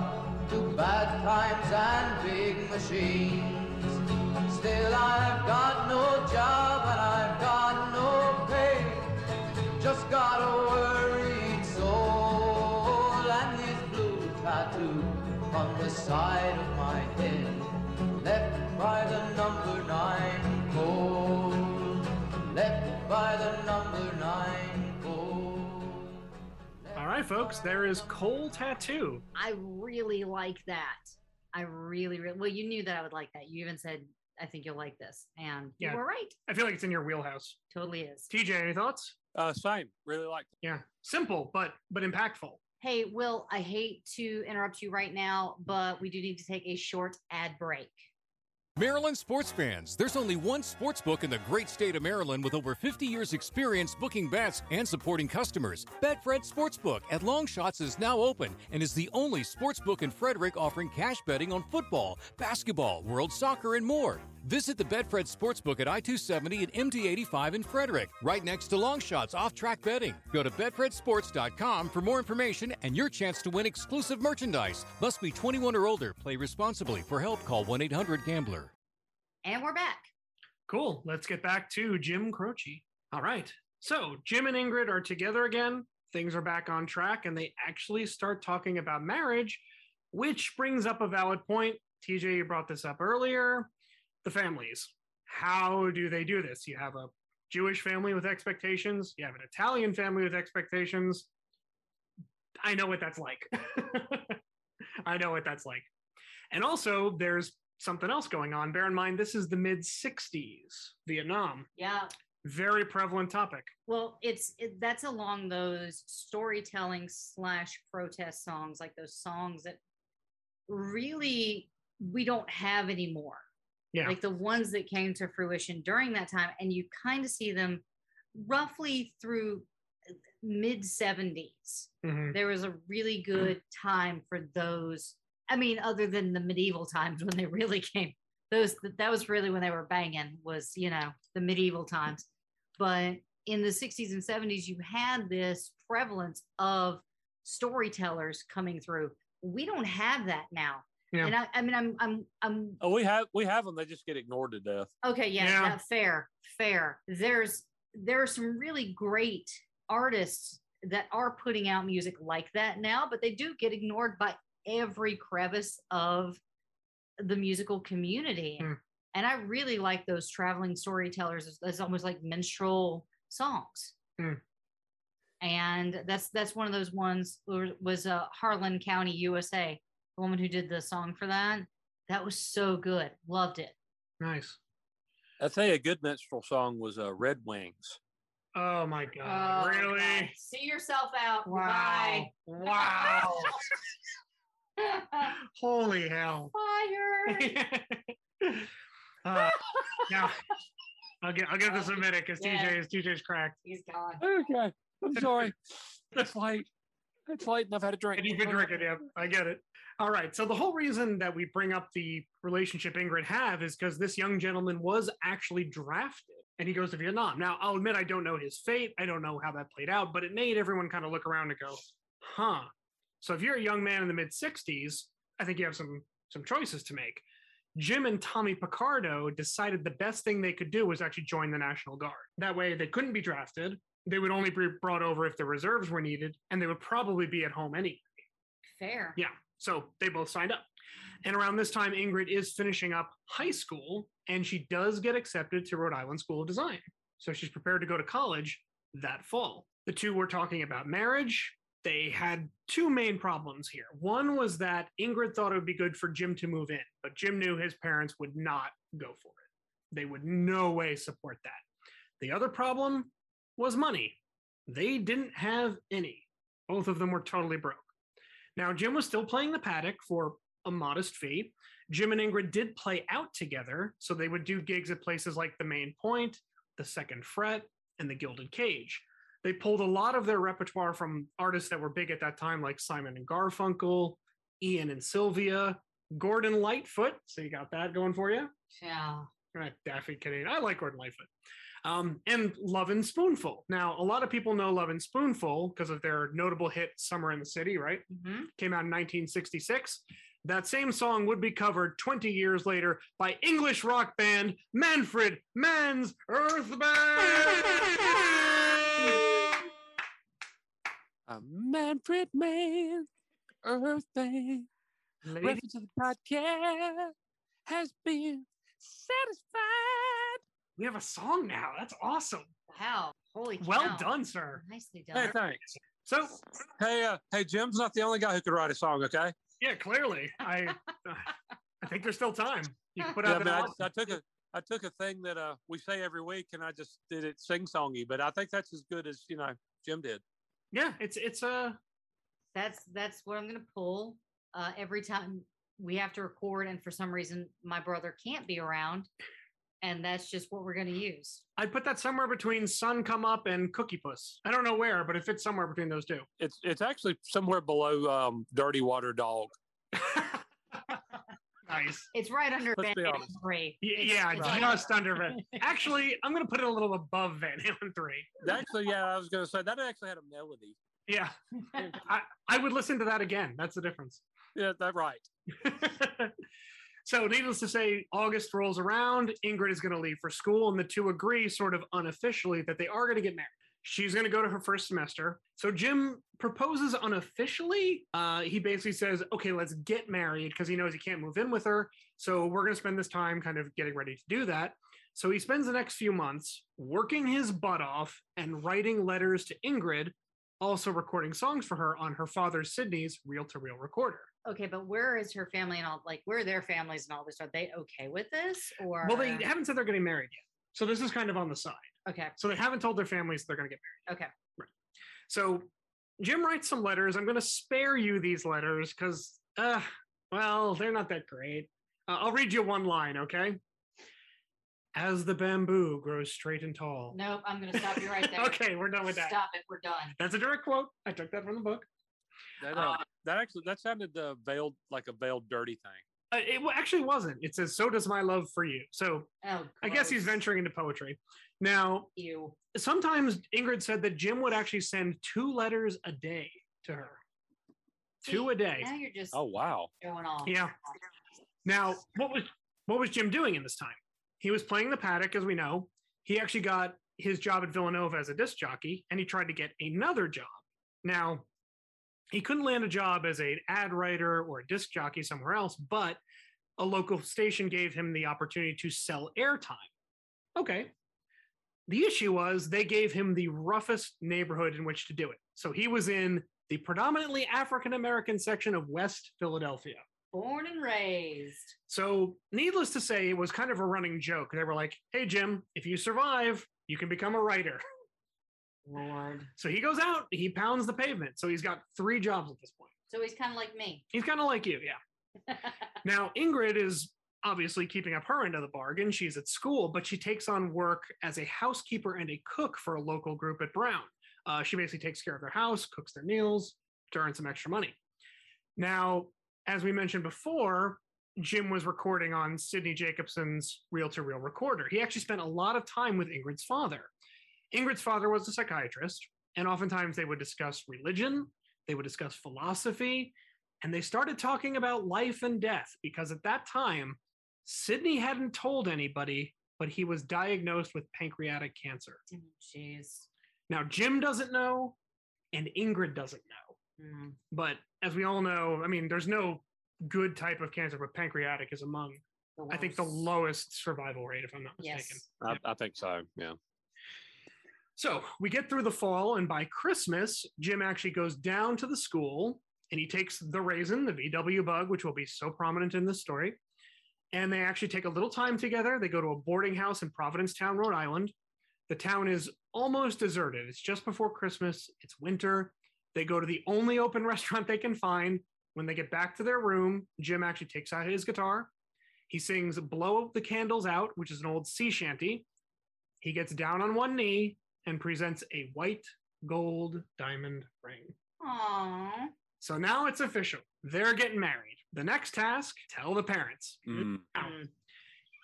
to bad times and big machines. Still I've got no job and I've got the side of my head. Left by the number nine code. Left by the number nine code.
All right, folks, there is Coal Tattoo.
I really like that. I really, really well, you knew that I would like that. You even said, I think you'll like this. And
Yeah.
you were right.
I feel like it's in your wheelhouse.
Totally is.
TJ, any thoughts?
Uh, same. Really like.
Yeah, simple but but impactful.
Hey, Will, I hate to interrupt you right now, but we do need to take a short ad break.
Maryland sports fans, there's only one sports book in the great state of Maryland with over 50 years experience booking bets and supporting customers. Betfred Sportsbook at Longshots is now open and is the only sports book in Frederick offering cash betting on football, basketball, world soccer, and more. Visit the Betfred Sportsbook at I-270 and MD-85 in Frederick, right next to Longshots off-track betting. Go to betfredsports.com for more information and your chance to win exclusive merchandise. Must be 21 or older. Play responsibly. For help, call 1-800-GAMBLER.
And we're back.
Cool. Let's get back to Jim Croce. All right. So Jim and Ingrid are together again. Things are back on track, and they actually start talking about marriage, which brings up a valid point. TJ, you brought this up earlier. The families. How do they do this? You have a Jewish family with expectations, you have an Italian family with expectations. I know what that's like. I know what that's like. And also, there's something else going on. Bear in mind, this is the mid 60s, Vietnam.
Yeah.
Very prevalent topic.
Well, it's it, that's along those storytelling slash protest songs, like those songs that really we don't have anymore.
Yeah.
Like the ones that came to fruition during that time, and you kind of see them roughly through mid 70s.
Mhm.
There was a really good time for those. I mean, other than the medieval times when they really came, those that was really when they were banging, was you know, the medieval times. But in the 60s and 70s, you had this prevalence of storytellers coming through. We don't have that now.
Yeah.
And I, I mean, I'm, I'm, I'm
Oh, we have we have them. They just get ignored to death.
Okay, yeah,
Yeah.
yeah, fair, fair. There's there are some really great artists that are putting out music like that now, but they do get ignored by every crevice of the musical community.
Hmm.
And I really like those traveling storytellers as, as almost like minstrel songs.
Hmm.
And that's that's one of those ones was, was uh, Harlan County, USA, the woman who did the song for that. That was so good. Loved it.
Nice.
I tell you, a good minstrel song was uh, Red Wings.
Oh my God.
Oh,
really?
God. See yourself out.
Wow. Wow. Holy hell.
Fire.
uh, now, I'll get I'll give this a minute because
yeah.
TJ is TJ's cracked.
He's gone.
Okay, I'm sorry. it's late. It's late, and I've had a drink.
And you've been drinking, yeah. I get it. All right. So the whole reason that we bring up the relationship Ingrid have is because this young gentleman was actually drafted and he goes to Vietnam. Now, I'll admit I don't know his fate. I don't know how that played out, but it made everyone kind of look around and go, huh. So if you're a young man in the mid 60s, I think you have some some choices to make. Jim and Tommy Picardo decided the best thing they could do was actually join the National Guard. That way they couldn't be drafted. They would only be brought over if the reserves were needed, and they would probably be at home anyway.
Fair.
Yeah. So they both signed up. And around this time, Ingrid is finishing up high school and she does get accepted to Rhode Island School of Design. So she's prepared to go to college that fall. The two were talking about marriage. They had two main problems here. One was that Ingrid thought it would be good for Jim to move in, but Jim knew his parents would not go for it. They would no way support that. The other problem was money. They didn't have any. Both of them were totally broke. Now, Jim was still playing the paddock for a modest fee. Jim and Ingrid did play out together, so they would do gigs at places like the Main Point, the Second Fret, and the Gilded Cage. They pulled a lot of their repertoire from artists that were big at that time, like Simon and Garfunkel, Ian and Sylvia, Gordon Lightfoot. So you got that going for you.
Yeah.
Right, Daffy Canadian. I like Gordon Lightfoot. Um, and Lovin' Spoonful. Now, a lot of people know Lovin' Spoonful because of their notable hit Summer in the City, right?
hmm
Came out in 1966. That same song would be covered 20 years later by English rock band Manfred Mann's Earth Band.
A Manfred Mann, Earth Band, reference to the podcast has been satisfied.
We have a song now. That's awesome.
Wow. Holy cow.
Well done, sir.
Nicely done.
Hey, thanks.
So,
Hey, uh, hey, Jim's not the only guy who could write a song. Okay.
yeah, clearly, I I think there's still time. You can put
Yeah,
out
but I,
that
I took a I took a thing that uh we say every week, and I just did it sing songy. But I think that's as good as you know Jim did.
Yeah, it's it's uh
That's that's what I'm gonna pull. Uh, every time we have to record, and for some reason my brother can't be around, and that's just what we're gonna use.
I'd put that somewhere between Sun Come Up and Cookie Puss. I don't know where, but it fits somewhere between those two.
It's it's actually somewhere below um, Dirty Water Dog.
nice.
It's right under
Let's
Van Halen three.
Y-
It's-
yeah,
it's
right.
just under Van. Actually, I'm gonna put it a little above Van Halen three.
Actually, yeah, I was going to say that actually had a melody.
Yeah, I, I would listen to that again. That's the difference.
Yeah, that right.
so, needless to say, August rolls around. Ingrid is going to leave for school, and the two agree, sort of unofficially, that they are going to get married. She's going to go to her first semester. So, Jim proposes unofficially. Uh, he basically says, okay, let's get married because he knows he can't move in with her. So, we're going to spend this time kind of getting ready to do that. So, he spends the next few months working his butt off and writing letters to Ingrid, also recording songs for her on her father Sidney's reel to reel recorder.
Okay, but where is her family and all? Like, where are their families and all this? Are they okay with this? Or
Well, they haven't said they're getting married yet. So this is kind of on the side.
okay,
So they haven't told their families they're going to get married.
okay. Right.
So Jim writes some letters. I'm going to spare you these letters because, uh, well, they're not that great. Uh, I'll read you one line, okay? As the bamboo grows straight and tall.
Nope, I'm gonna stop you right there.
okay, we're done with that.
Stop it. We're done.
That's a direct quote. I took that from the book.
That,
Uh,
uh, that actually that sounded uh, veiled like a veiled dirty thing.
Uh, it actually wasn't. It says, "So does my love for you." So
Oh,
I guess he's venturing into poetry. Now,
You.
sometimes Ingrid said that Jim would actually send two letters a day to her. Two a day.
Now you're just
Oh wow.
going off.
Yeah. Now, what was what was Jim doing in this time? He was playing the paddock, as we know. He actually got his job at Villanova as a disc jockey, and he tried to get another job. Now, he couldn't land a job as an ad writer or a disc jockey somewhere else, but a local station gave him the opportunity to sell airtime. Okay. The issue was they gave him the roughest neighborhood in which to do it. So he was in the predominantly African American section of West Philadelphia.
Born and raised.
So, needless to say, it was kind of a running joke. They were like, hey, Jim, if you survive, you can become a writer.
Lord.
So he goes out, he pounds the pavement. So he's got three jobs at this point.
So he's kind of like me.
He's kind of like you, yeah. Now, Ingrid is obviously keeping up her end of the bargain. She's at school, but she takes on work as a housekeeper and a cook for a local group at Brown. Uh, she basically takes care of their house, cooks their meals to earn some extra money. Now, as we mentioned before, Jim was recording on Sidney Jacobson's reel to reel recorder. He actually spent a lot of time with Ingrid's father. Ingrid's father was a psychiatrist, and oftentimes they would discuss religion, they would discuss philosophy, and they started talking about life and death because at that time, Sidney hadn't told anybody, but he was diagnosed with pancreatic cancer.
Oh, Jeez.
Now, Jim doesn't know, and Ingrid doesn't know.
Mm.
But as we all know, I mean, there's no good type of cancer, but pancreatic is among, I think, the lowest survival rate, if I'm not mistaken.
Yes.
I, I think so. Yeah.
So we get through the fall, and by Christmas, Jim actually goes down to the school and he takes the raisin, the VW bug, which will be so prominent in this story. And they actually take a little time together. They go to a boarding house in Providencetown, Rhode Island. The town is almost deserted. It's just before Christmas, it's winter. They go to the only open restaurant they can find. When they get back to their room, Jim actually takes out his guitar. He sings Blow the Candles Out, which is an old sea shanty. He gets down on one knee and presents a white gold diamond ring.
Aw.
So now it's official. they're getting married. The next task, tell the parents.
Mm.
Mm.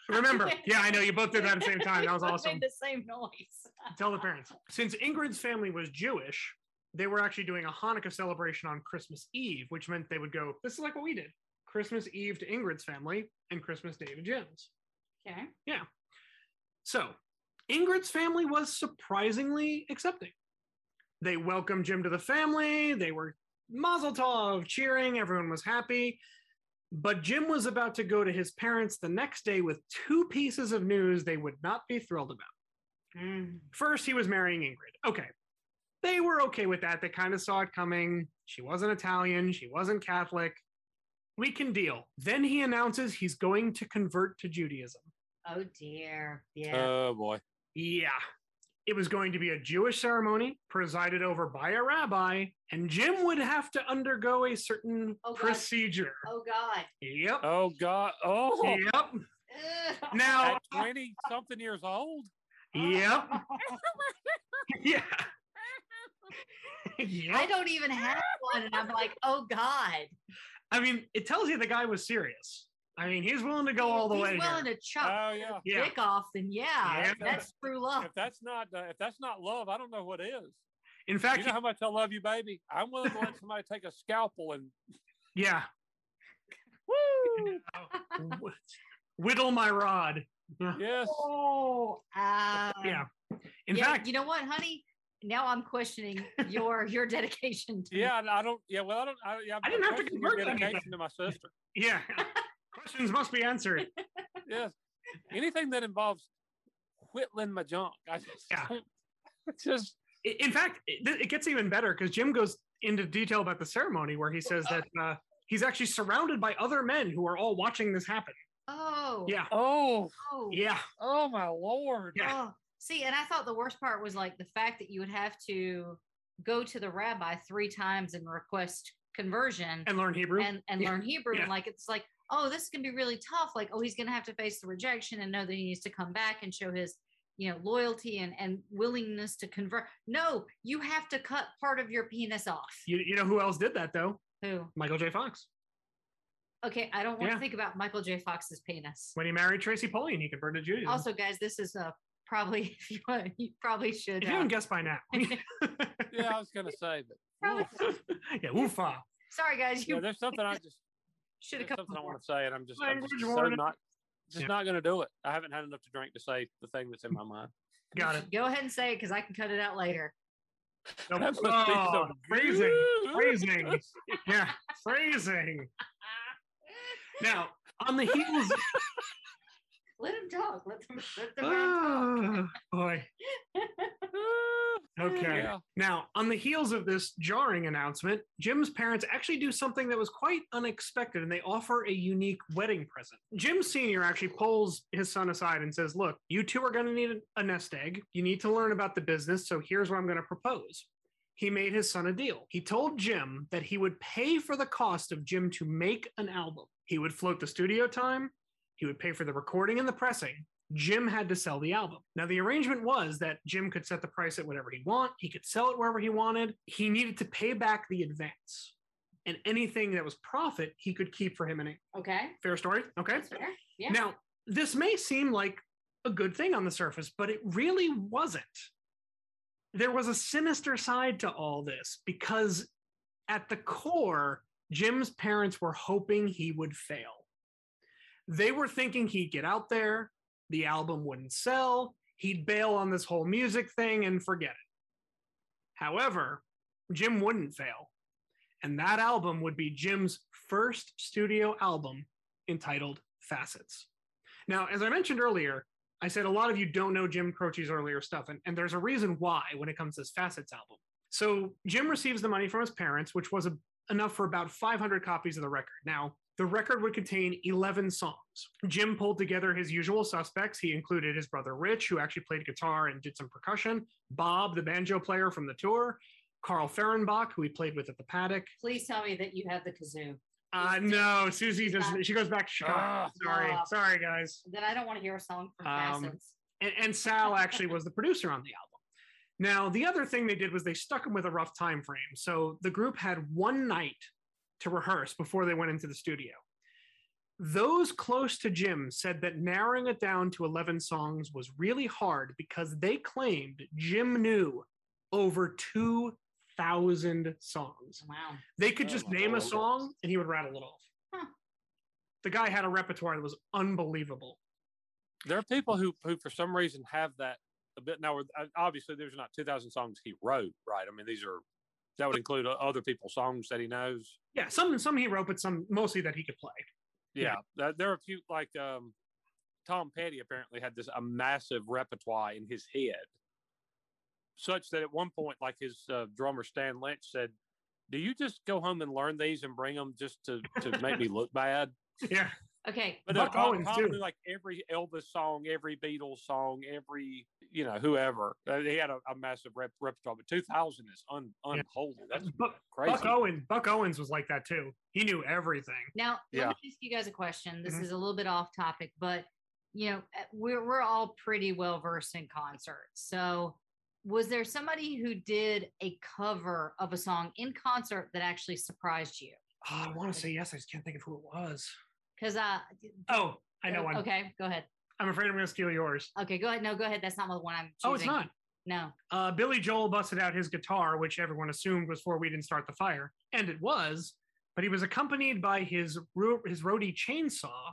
remember, yeah, I know you both did that at the same time. That was awesome.
Made the same noise.
Tell the parents. Since Ingrid's family was Jewish, they were actually doing a Hanukkah celebration on Christmas Eve, which meant they would go, this is like what we did Christmas Eve to Ingrid's family and Christmas Day to Jim's.
Okay. Yeah.
So Ingrid's family was surprisingly accepting. They welcomed Jim to the family. They were mazel tov, cheering. Everyone was happy. But Jim was about to go to his parents the next day with two pieces of news they would not be thrilled about.
Mm.
First, he was marrying Ingrid. Okay. They were okay with that. They kind of saw it coming. She wasn't Italian. She wasn't Catholic. We can deal. Then he announces he's going to convert to Judaism.
Oh dear. Yeah.
Oh boy.
Yeah. It was going to be a Jewish ceremony presided over by a rabbi, and Jim would have to undergo a certain
Oh,
procedure.
oh God.
Yep.
Oh God. Oh.
Yep. Now,
twenty something years old.
yep. Yeah.
I don't even have one, and I'm like, oh God.
I mean, it tells you the guy was serious. I mean, he's willing to go all the
He's
way.
He's willing
Oh
to chop
yeah.
here. Yeah.
dick off, then yeah,
Yeah.
that's true love.
If that's not uh, if that's not love, I don't know what is.
In fact,
You know how much I love you, baby. I'm willing to let somebody take a scalpel and
yeah.
woo.
Whittle my rod.
Yes.
Oh, uh,
Yeah. In
yeah,
fact,
you know what, honey? Now I'm questioning your your dedication. To
Yeah, and I don't. Yeah, well, I don't. I, yeah,
I didn't have to
question your
convert anything.
dedication to my sister.
yeah. Questions must be answered.
Yes, anything that involves whittling my junk, I just
Yeah.
just
In fact, it, it gets even better because Jim goes into detail about the ceremony where he says that uh, he's actually surrounded by other men who are all watching this happen.
Oh.
Yeah.
oh,
Oh.
Yeah.
oh my lord.
Yeah.
Oh. See, and I thought the worst part was like the fact that you would have to go to the rabbi three times and request conversion
And learn Hebrew.
and, and
Yeah.
learn Hebrew.
Yeah.
And like it's like, oh, this can be really tough. Like, oh, he's gonna have to face the rejection and know that he needs to come back and show his, you know, loyalty and, and willingness to convert. No, you have to cut part of your penis off.
you, you know who else did that though?
Who?
Michael J. Fox.
Okay, I don't want
Yeah.
to think about Michael J. Fox's penis.
When he married Tracy Pollan and he converted to Judaism.
Also, guys, this is uh probably if you want, you probably should.
if you
uh,
haven't guessed by now.
Yeah, I was gonna say, but
Probably-
oof.
yeah, oofa.
sorry, guys,
yeah, there's something I just
should
there's
have come.
something I want to say, and I'm just, I'm just so not just
Yeah.
not gonna do it. I haven't had enough to drink to say the thing that's in my mind.
Got it.
Go ahead and say it because I can cut it out later.
No,
That must be
oh,
some
phrasing.
good-
Phrasing. Yeah, phrasing. Now, on the heels.
Let him talk. Let them. Let the man talk.
Ah, boy. Okay.
Yeah.
Now, on the heels of this jarring announcement, Jim's parents actually do something that was quite unexpected and they offer a unique wedding present. Jim Sr. actually pulls his son aside and says, Look, you two are going to need a- a nest egg. You need to learn about the business. So here's what I'm going to propose. He made his son a deal. He told Jim that he would pay for the cost of Jim to make an album. He would float the studio time, he would pay for the recording and the pressing, Jim had to sell the album. Now, the arrangement was that Jim could set the price at whatever he want. He could sell it wherever he wanted. He needed to pay back the advance, and anything that was profit he could keep for him. And
Okay.
fair story. Okay.
Fair. Yeah.
Now, this may seem like a good thing on the surface, but it really wasn't. There was a sinister side to all this because at the core, Jim's parents were hoping he would fail. They were thinking he'd get out there, the album wouldn't sell, he'd bail on this whole music thing and forget it. However, Jim wouldn't fail. And that album would be Jim's first studio album entitled Facets. Now, as I mentioned earlier, I said a lot of you don't know Jim Croce's earlier stuff, and, and there's a reason why when it comes to this Facets album. So Jim receives the money from his parents, which was a, enough for about 500 copies of the record. Now, the record would contain 11 songs. Jim pulled together his usual suspects. He included his brother Rich, who actually played guitar and did some percussion, Bob, the banjo player from the tour, Carl Fehrenbach, who he played with at the Paddock.
Please tell me that you have the kazoo.
Uh, no, Susie does. Not, she goes back to Chicago.
Ah.
sorry,
Ah.
sorry, guys.
Then I don't want to hear a song from
Um,
Facets.
and, and Sal actually was the producer on the album. Now, the other thing they did was they stuck him with a rough time frame. So the group had one night to rehearse before they went into the studio. Those close to Jim said that narrowing it down to 11 songs was really hard because they claimed Jim knew over 2,000 songs.
Wow.
They could
Oh
just
my
name a song and he would rattle it off.
Huh.
The guy had a repertoire that was unbelievable.
There are people who who for some reason have that a bit now. Obviously, there's not 2,000 songs he wrote, right? I mean, these are that would include other people's songs that he knows.
Yeah, some some he wrote, but some mostly that he could play.
Yeah, th- there are a few like um, Tom Petty apparently had this a massive repertoire in his head, such that at one point, like his uh, drummer Stan Lynch said, "Do you just go home and learn these and bring them just to to make me look bad?"
Yeah,
Okay.
But no,
Buck
Tom,
Owens,
Tom
too.
like every Elvis song, every Beatles song, every you know whoever. Uh, he had a, a massive rep- repertoire, but two thousand is un,
Yeah.
unholy. That's
Buck,
crazy.
Buck Owens. Buck Owens was like that too. He knew everything.
Now,
Yeah.
let me ask you guys a question. This
Mhm.
is a little bit off topic, but you know, uh, we're we're all pretty well versed in concerts. So, was there somebody who did a cover of a song in concert that actually surprised you?
Oh, I want to say yes. I just can't think of who it was.
Because uh,
Oh, I know one.
Okay, go ahead.
I'm afraid I'm going to steal yours.
Okay, go ahead. No, go ahead. That's not the one I'm choosing.
Oh, it's not.
No.
Uh, Billy Joel busted out his guitar, which everyone assumed was for "We Didn't Start the Fire," and it was. But he was accompanied by his ro- his roadie chainsaw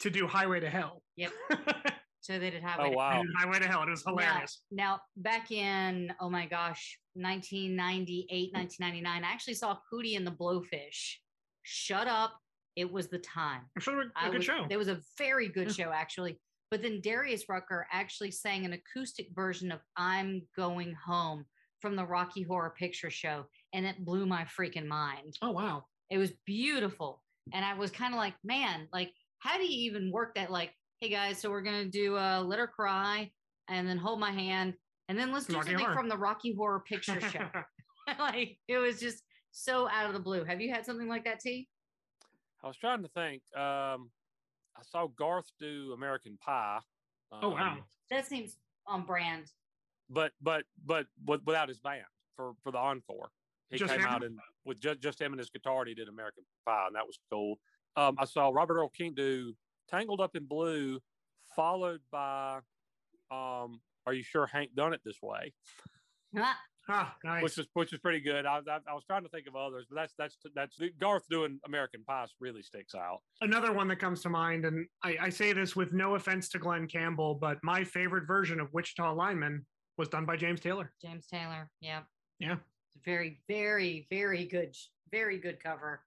to do "Highway to Hell."
Yep. So they did have
Oh
it.
wow!
And "Highway to Hell." It was hilarious.
Now, back in, oh my gosh, 1998, 1999, I actually saw Hootie and the Blowfish. Shut up. It was the time.
I'm sure a good
was,
show.
It was a very good
Yeah.
show, actually. But then Darius Rucker actually sang an acoustic version of I'm Going Home from the Rocky Horror Picture Show. And it blew my freaking mind.
Oh wow!
It was beautiful. And I was kind of like, man, like, how do you even work that? Like, hey guys, so we're going to do uh, Let Her Cry and then Hold My Hand. And then let's do
Rocky
something
Horror.
from the Rocky Horror Picture Show. like, it was just so out of the blue. Have you had something like that, T?
I was trying to think. Um, I saw Garth do American Pie.
oh wow!
um,
That seems on brand.
But but but with, without his band for for the encore, he
Just
came
him?
out and with just just him and his guitar, and he did American Pie, and that was cool. Um, I saw Robert Earl Keen do Tangled Up in Blue, followed by um, Are You Sure Hank Done It This Way?
Ah,
nice.
which is which is pretty good. I, I, I was trying to think of others, but that's that's that's Garth doing American Pie really sticks out.
Another one that comes to mind, and I, I say this with no offense to Glen Campbell, but my favorite version of Wichita Lineman was done by James Taylor.
James Taylor. Yeah.
Yeah.
Very, very, very good. Very good cover.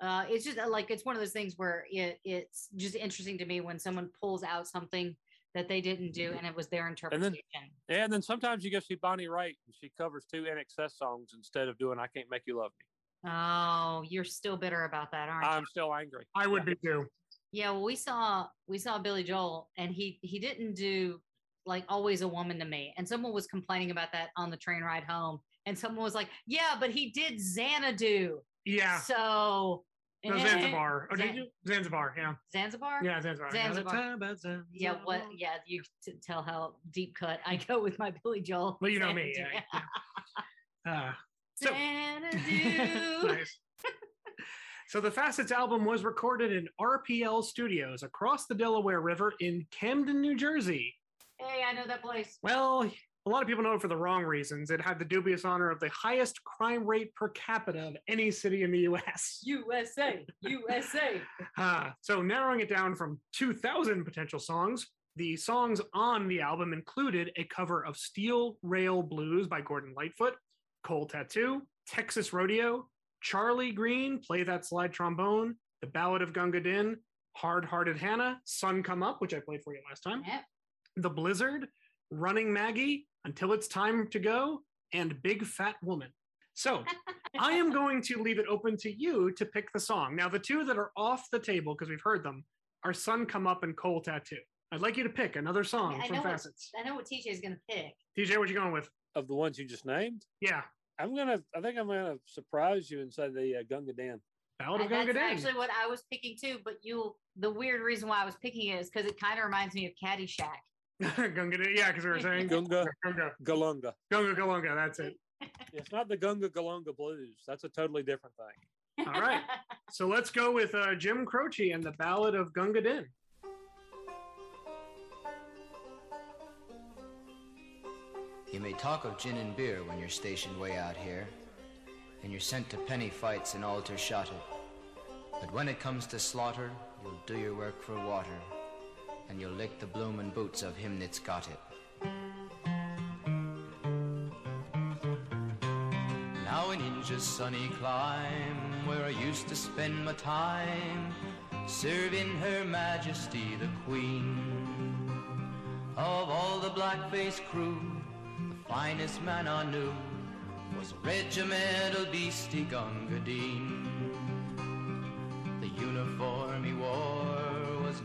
Yeah. Uh, it's just like it's one of those things where it it's just interesting to me when someone pulls out something that they didn't do and it was their interpretation.
And then and then sometimes you go see Bonnie Raitt, and she covers two INXS songs instead of doing "I Can't Make You Love Me."
oh, you're still bitter about that, aren't you?
I'm still angry.
I would
Yeah.
be too.
Yeah, well, we saw we saw Billy Joel, and he he didn't do like always a woman to me. And someone was complaining about that on the train ride home, and someone was like, "Yeah, but he did Xanadu."
Yeah.
So
No, Zanzibar. Oh, did you? Zanzibar. Yeah.
Zanzibar.
Yeah, Zanzibar.
Zanzibar.
Zanzibar.
Yeah, what? Yeah, you t- tell how deep cut I go with my Billy Joel.
Well, you know me. Yeah. yeah. Uh, so- nice. So the Facets album was recorded in RPL Studios across the Delaware River in Camden, New Jersey.
hey, I know that place.
Well, a lot of people know it for the wrong reasons. It had the dubious honor of the highest crime rate per capita of any city in the U.S.
USA, USA.
Ah, so narrowing it down from 2,000 potential songs, the songs on the album included a cover of Steel Rail Blues by Gordon Lightfoot, Coal Tattoo, Texas Rodeo, Charlie Green, Play That Slide Trombone, The Ballad of Gunga Din, Hard Hearted Hannah, Sun Come Up, which I played for you last time,
Yep.
The Blizzard, Running Maggie, Until It's Time to Go, and Big Fat Woman. So I am going to leave it open to you to pick the song. Now, the two that are off the table, because we've heard them, are Sun Come Up and Coal Tattoo. I'd like you to pick another song
I
from
know what-
Facets.
I know what TJ is gonna pick.
TJ, what you going with?
Of the ones you just named,
Yeah,
I'm gonna. I think I'm gonna surprise you and say the uh, Gunga Dan.
Ballad of Gunga
that's
Din.
actually what I was picking too. But you, the weird reason why I was picking it is because it kind of reminds me of Caddyshack.
Gunga Din, yeah, because we were saying
Gunga
Gunga,
Galunga.
Gunga Galunga, that's it.
It's not the Gunga Galunga Blues. That's a totally different thing.
All right. So let's go with uh, Jim Croce and the Ballad of Gunga Din.
You may talk of gin and beer when you're stationed way out here, and you're sent to penny fights and altar shotted. But when it comes to slaughter, you'll do your work for water, and you'll lick the bloomin' boots of him that's got it. Now in India's sunny clime, where I used to spend my time, serving Her Majesty the Queen. Of all the black-faced crew, the finest man I knew was regimental bhisti Gunga Din. The uniform he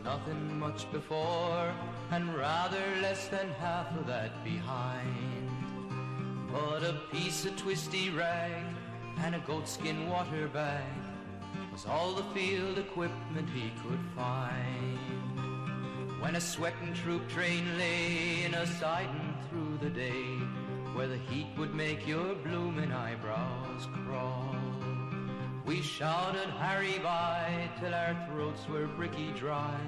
nothing much before, and rather less than half of that behind. But a piece of twisty rag and a goatskin water bag was all the field equipment he could find. When a sweating troop train lay in a siding through the day, where the heat would make your bloomin' eyebrows crawl. We shouted Harry by till our throats were bricky dry,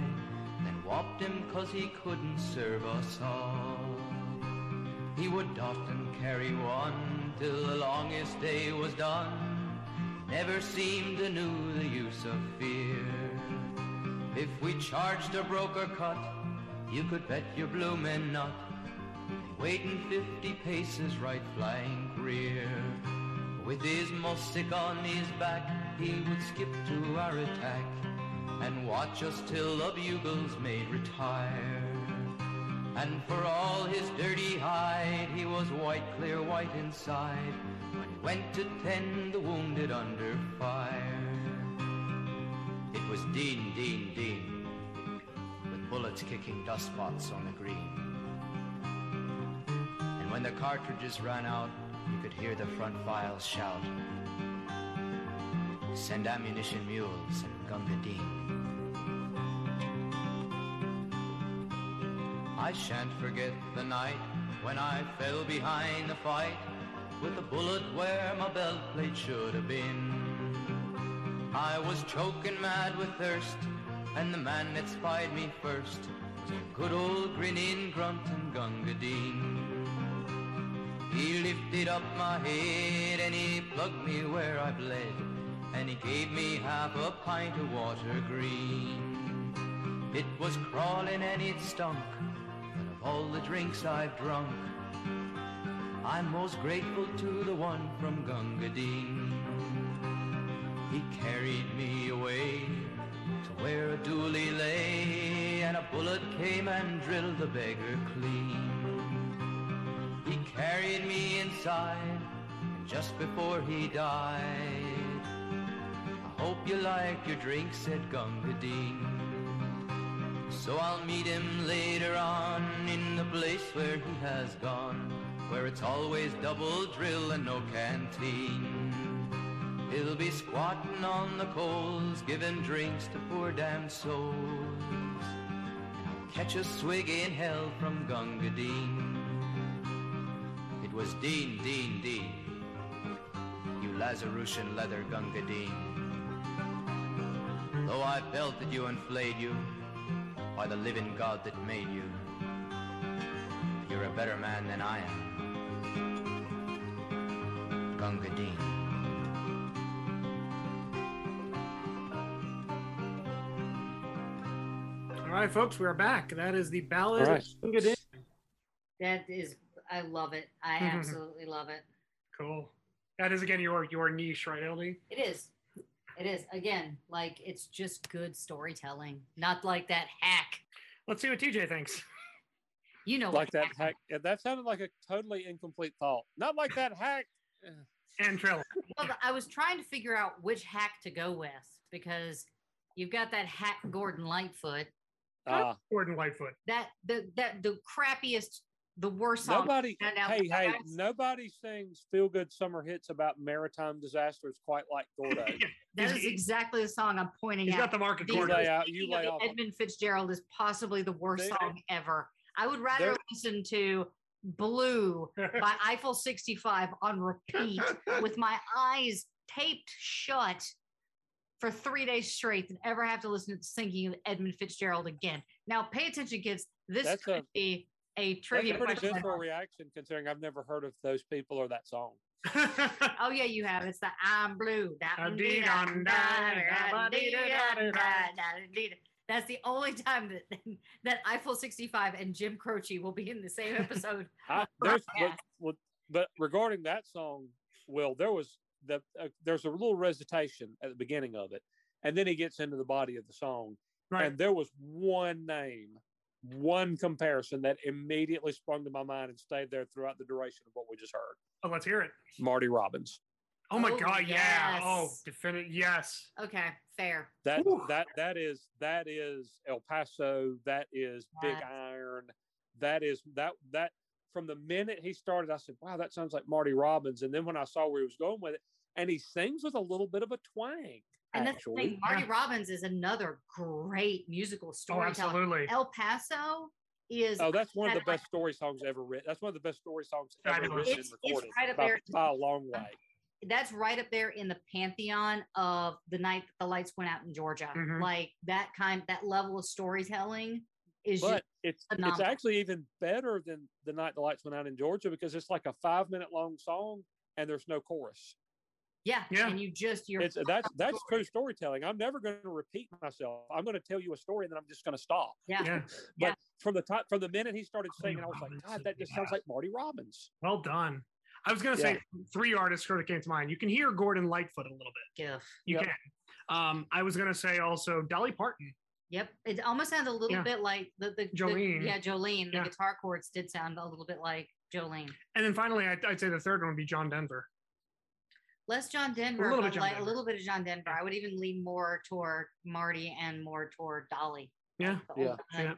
then whopped him 'cause he couldn't serve us all. He would often carry one till the longest day was done. Never seemed to know the use of fear. If we charged a broke or cut, you could bet your bloomin' nut. Waiting fifty paces right flying rear. With his mussick on his back, he would skip to our attack and watch us till the bugles made retire. And for all his dirty hide, he was white, clear white inside when he went to tend the wounded under fire. It was Dean, Dean, Dean, with bullets kicking dust spots on the green. And when the cartridges ran out, you could hear the front files shout, Send ammunition mules and Gunga Din. I shan't forget the night when I fell behind the fight with a bullet where my belt plate should have been. I was choking mad with thirst, and the man that spied me first was a good old grinning grunting Gunga Din. He lifted up my head and he plugged me where I bled, and he gave me half a pint of water green. It was crawling and it stunk, but of all the drinks I've drunk, I'm most grateful to the one from Gunga Din. He carried me away to where a dooley lay, and a bullet came and drilled the beggar clean. Carried me inside, and just before he died, I hope you like your drink, said Gunga Din. So I'll meet him later on in the place where he has gone, where it's always double drill and no canteen. He'll be squatting on the coals, giving drinks to poor damned souls. I'll catch a swig in hell from Gunga Din. It was Dean, Dean, Dean, you Lazarusian leather Gunga Din. Though I belted you and flayed you, by the living God that made you, you're a better man than I am. Gunga Din.
All right, folks, we're back. That is the Ballad
All right.
of Gunga Din.
That is, I love it. I absolutely love it.
Cool. That is again your your niche, right, LD?
It is. It is. Again, like it's just good storytelling, not like that hack.
Let's see what TJ thinks.
You know,
like
what
that hack. yeah, That sounded like a totally incomplete thought. Not like that hack.
And Trilla.
Well, I was trying to figure out which hack to go with because you've got that hack Gordon Lightfoot.
Uh,
Gordon Lightfoot.
That the that the crappiest, the worst song.
nobody.
Now, now,
Hey, hey!
guys-
Nobody sings feel good summer hits about maritime disasters quite like Gordo.
That
He's-
is exactly the song I'm pointing
He's
at.
got the market
These
You
are-
corner.
lay out. You
Speaking of
lay off.
Edmund Fitzgerald is possibly the worst
They-
song ever. I would rather listen to Blue by Eiffel 65 on repeat with my eyes taped shut for three days straight than ever have to listen to the singing of Edmund Fitzgerald again. Now, pay attention, kids. This
That's
could
a-
be a
That's
trivia
a pretty
question.
visceral reaction considering I've never heard of those people or that song.
Oh yeah, you have. It's the I'm blue. That's the only time that that Eiffel 65 and Jim Croce will be in the same episode.
I, there's, but, well, but regarding that song, Will, there was the uh, there's a little recitation at the beginning of it, and then he gets into the body of the song,
right.
and there was one name, one comparison that immediately sprung to my mind and stayed there throughout the duration of what we just heard.
Oh, let's hear it.
Marty Robbins.
Oh my
Oh,
god, yeah. Oh, definite yes.
Okay, fair.
That
Whew.
that that is that is El Paso. That is Big Iron. That is that that from the minute he started, I said, "Wow, that sounds like Marty Robbins." And then when I saw where he was going with it, and he sings with a little bit of a twang.
And that's the thing, Marty
Yeah.
Robbins is another great musical
Oh,
storyteller.
absolutely.
El Paso is
oh, that's one of the
kinda like-
best story songs ever written. That's one of the best story songs ever written
It's-
and
it's right up
by,
there.
by a long way.
that's right up there in the pantheon of the night that the lights went out in Georgia.
Mhm.
Like that kind, that level of storytelling is
But it's it's
phenomenal.
actually even better than the night the lights went out in Georgia because it's like a five minute long song and there's no chorus.
Yeah,
Yeah.
And you just you're
It's that's that's true storytelling. I'm never going to repeat myself. I'm going to tell you a story and then I'm just going to stop.
yeah.
Yeah.
But
Yeah.
from the top, from the minute he started
Marty
singing, I was like, God, that just
yeah.
sounds like Marty Robbins.
Well done. I was gonna say three artists sort of came to mind. You can hear Gordon Lightfoot a little bit.
Gif.
You
Yep.
can. Um, I was gonna say also Dolly Parton.
Yep. It almost sounds a little
Yeah.
bit like the, the the-
Jolene.
yeah, Jolene. The
Yeah.
guitar chords did sound a little bit like Jolene.
And then finally, I'd, I'd say the third one would be John Denver.
Less John Denver,
little bit John
like a little bit of John Denver. I would even lean more toward Marty and more toward Dolly.
Yeah.
Yeah.
Yeah.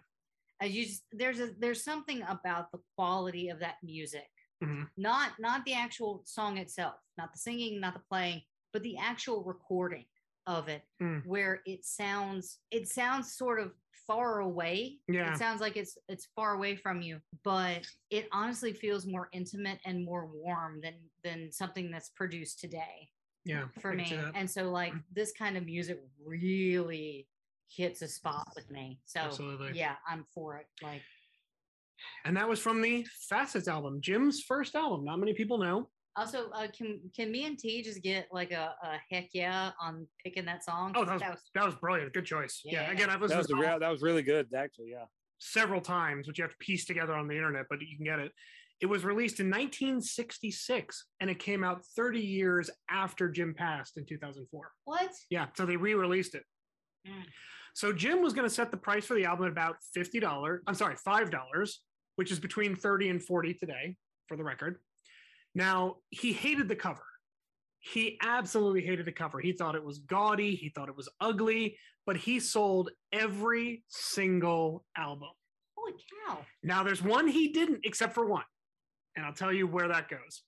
as you just there's a there's something about the quality of that music
Mhm.
not not the actual song itself not the singing not the playing but the actual recording of it
Mm.
where it sounds it sounds sort of far away
Yeah.
it sounds like it's it's far away from you but it honestly feels more intimate and more warm than than something that's produced today
Yeah.
for me
that.
and so like mm. this kind of music really hits a spot with me so
Absolutely.
yeah i'm for it like
And that was from the Facets album, Jim's first album. Not many people know.
Also, uh, can can me and T just get like a, a heck yeah on picking that song?
Oh, that was,
that was
that was brilliant. Good choice. Yeah.
Yeah.
Again, I've
That
listened
was
to
real, that was really good, actually. Yeah.
several times, which you have to piece together on the internet, but you can get it. It was released in 1966 and it came out 30 years after Jim passed in 2004.
what?
Yeah, so they re-released it.
Mm.
So Jim was going to set the price for the album at about $50. I'm sorry, $5, which is between 30 and 40 today for the record. Now, he hated the cover. He absolutely hated the cover. He thought it was gaudy, he thought it was ugly, but he sold every single album.
Holy cow!
Now, there's one he didn't, except for one. And I'll tell you where that goes.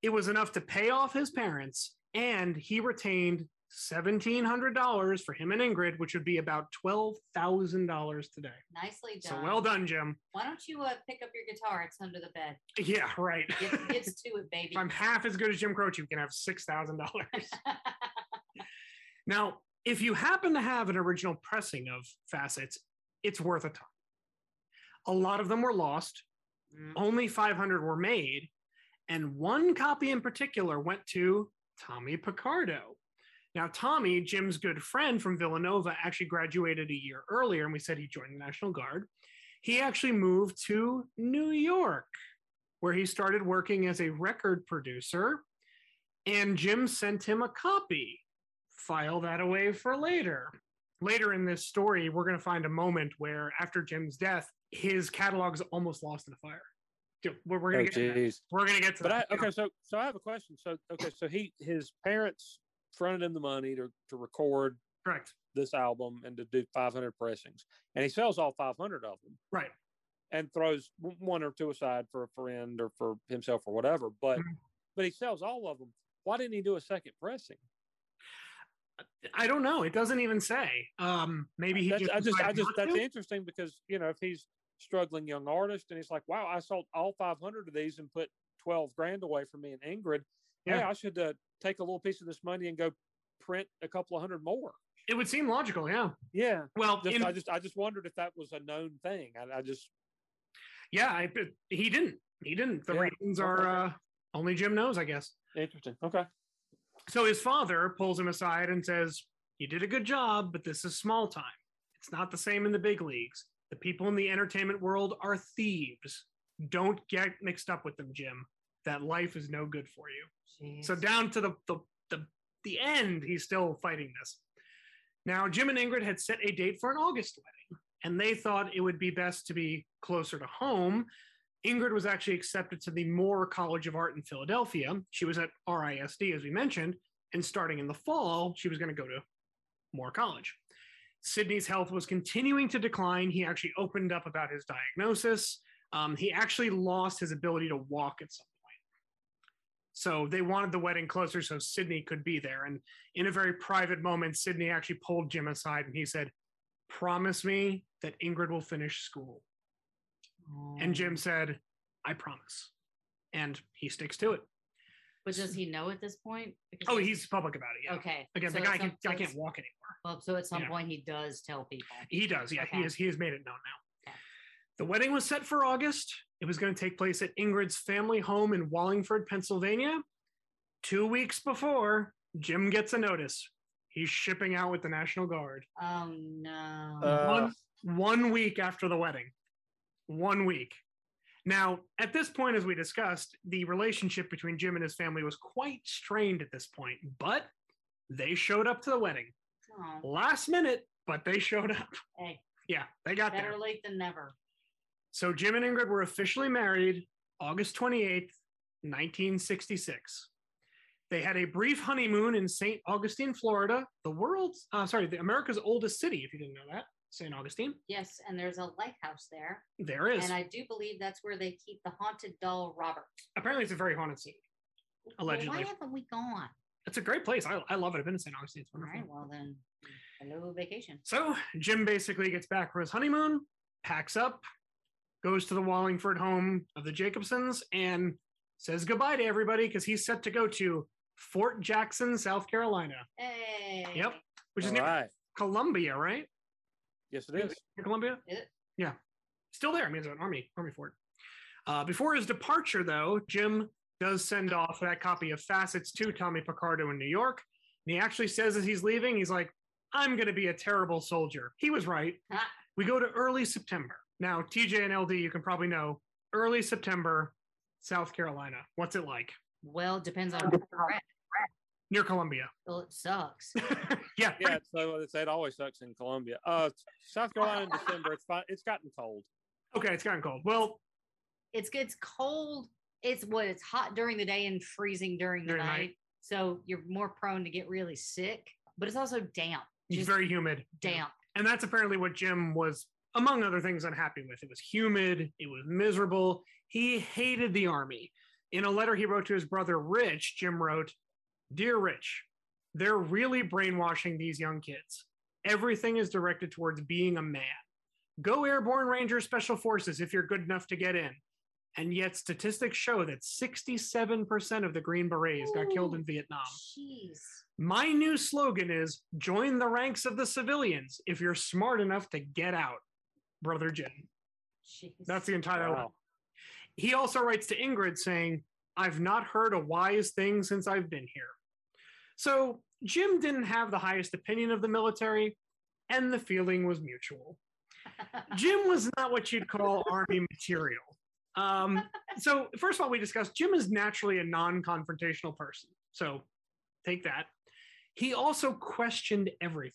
It was enough to pay off his parents, and he retained $1,700 for him and Ingrid, which would be about $12,000 today.
Nicely done.
So well done, Jim.
Why don't you uh, pick up your guitar? It's under the bed.
Yeah, right.
Get, gets to it, baby.
if I'm half as good as Jim Croce, you can have $6,000. now, if you happen to have an original pressing of Facets, it's worth a ton. A lot of them were lost.
Mm.
only 500 were made and one copy in particular went to tommy picardo now tommy jim's good friend from villanova actually graduated a year earlier and we said he joined the national guard he actually moved to new york where he started working as a record producer and jim sent him a copy file that away for later later in this story we're going to find a moment where after jim's death his catalog's almost lost in a fire we're, we're
Oh,
gonna get to that.
jeez.
we're gonna get to
But I,
that
okay, so so I have a question. So okay, so he his parents fronted him the money to to record
correct
this album and to do 500 pressings, and he sells all 500 of them
right
and throws one or two aside for a friend or for himself or whatever. But
Mhm.
but he sells all of them. Why didn't he do a second pressing?
i don't know it doesn't even say um maybe he
That's,
just
I just I just that's
to?
interesting because you know if he's struggling young artist and he's like, wow, I sold all 500 of these and put 12 grand away for me and Ingrid. Hey,
Yeah.
I should uh, take a little piece of this money and go print a couple of hundred more.
It would seem logical, yeah.
Yeah.
Well,
Just,
in-
I just I just wondered if that was a known thing. I, I just
yeah, I, he didn't. He didn't. The
Yeah,
reasons are uh, only Jim knows, I guess.
interesting. Okay.
So his father pulls him aside and says, You did a good job, but this is small time. It's not the same in the big leagues. The people in the entertainment world are thieves. Don't get mixed up with them, Jim. That life is no good for you. So down to the, the the the end, he's still fighting this. Now, Jim and Ingrid had set a date for an August wedding, and they thought it would be best to be closer to home. Ingrid was actually accepted to the Moore College of Art in Philadelphia. She was at RISD, as we mentioned, and starting in the fall, she was going to go to Moore College. Sidney's health was continuing to decline. He actually opened up about his diagnosis. Um, he actually lost his ability to walk at some point. So they wanted the wedding closer so Sidney could be there. And in a very private moment, Sidney actually pulled Jim aside and he said, Promise me that Ingrid will finish school. And Jim oh. said, I promise. And he sticks to it.
But does he know at this point? Because
Oh, he's public about it. Yeah.
okay.
Again,
so
the guy, can,
so
can't walk anymore.
Well, so at some
Yeah.
point he does tell people.
He does. Yeah, he
Okay.
is. He has made it known now.
Okay.
The wedding was set for August. It was going to take place at Ingrid's family home in Wallingford, Pennsylvania. Two weeks before, Jim gets a notice. He's shipping out with the National Guard.
Oh no.
Uh,
one, one week after the wedding. One week. Now, at this point, as we discussed, the relationship between Jim and his family was quite strained at this point, but they showed up to the wedding.
Oh,
Last minute, but they showed up.
hey,
Yeah, they got there.
better late than never.
So Jim and Ingrid were officially married August 28th, 1966. They had a brief honeymoon in St. Augustine, Florida, the world's, uh, sorry, the America's oldest city, if you didn't know that, St. Augustine.
Yes, and there's a lighthouse there,
There is.
and I do believe that's where they keep the haunted doll Robert.
Apparently, it's a very haunted city.
Well,
Allegedly.
why haven't we gone?
It's a great place. I, I love it. I've been to St. Augustine. It's wonderful.
right, well then, hello vacation.
So Jim basically gets back from his honeymoon, packs up, goes to the Wallingford home of the Jacobsons, and says goodbye to everybody because he's set to go to Fort Jackson, South Carolina,
Hey.
Yep. which is
all
near
right.
Columbia, right?
Yes, it is.
Near Columbia?
Is it?
Yeah. Still there. I mean, it's an army, army fort. Uh, before his departure, though, Jim does send off that copy of Facets to Tommy Picardo in New York. And he actually says as he's leaving, he's like, I'm going to be a terrible soldier. He was right.
Ah.
We go to early September. Now, TJ and LD, you can probably know early September, South Carolina. What's it like?
Well, depends on where we're at.
Near Columbia.
Well, it sucks.
yeah.
Yeah, so it's, it always sucks in Columbia. Uh, South Carolina in December, it's fine. It's gotten cold.
Okay, it's gotten cold. Well,
it's it's cold. It's what it's hot during the day and freezing during the
During
night.
night.
So you're more prone to get really sick. But it's also damp.
it's very humid.
damp.
And that's apparently what Jim was, among other things, unhappy with. It was humid, it was miserable. He hated the army. In a letter he wrote to his brother Rich, Jim wrote, Dear Rich, they're really brainwashing these young kids. Everything is directed towards being a man. Go Airborne Ranger Special Forces if you're good enough to get in. And yet, statistics show that 67% of the Green Berets got killed in Vietnam.
Jeez.
My new slogan is join the ranks of the civilians if you're smart enough to get out, brother Jim.
Jeez.
That's the entire letter.
Wow.
He also writes to Ingrid saying, I've not heard a wise thing since I've been here. So Jim didn't have the highest opinion of the military, and the feeling was mutual. Jim was not what you'd call army material. Um, so, first of all, we discussed Jim is naturally a non confrontational person. So, take that. He also questioned everything.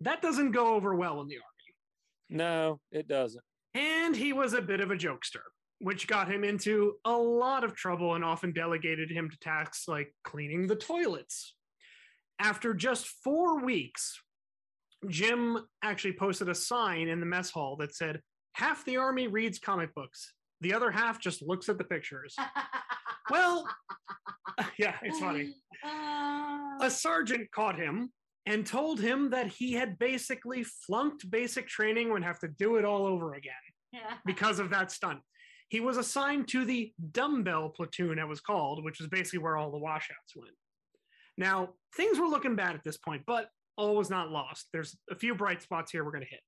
That doesn't go over well in the army.
No, it doesn't.
And he was a bit of a jokester, which got him into a lot of trouble and often delegated him to tasks like cleaning the toilets. After just four weeks, Jim actually posted a sign in the mess hall that said, Half the army reads comic books, the other half just looks at the pictures. well, yeah, it's funny. A sergeant caught him and told him that he had basically flunked basic training and would have to do it all over again because of that stunt. He was assigned to the dumbbell platoon, it was called, which is basically where all the washouts went. Now, things were looking bad at this point, but all was not lost. There's a few bright spots here we're going to hit.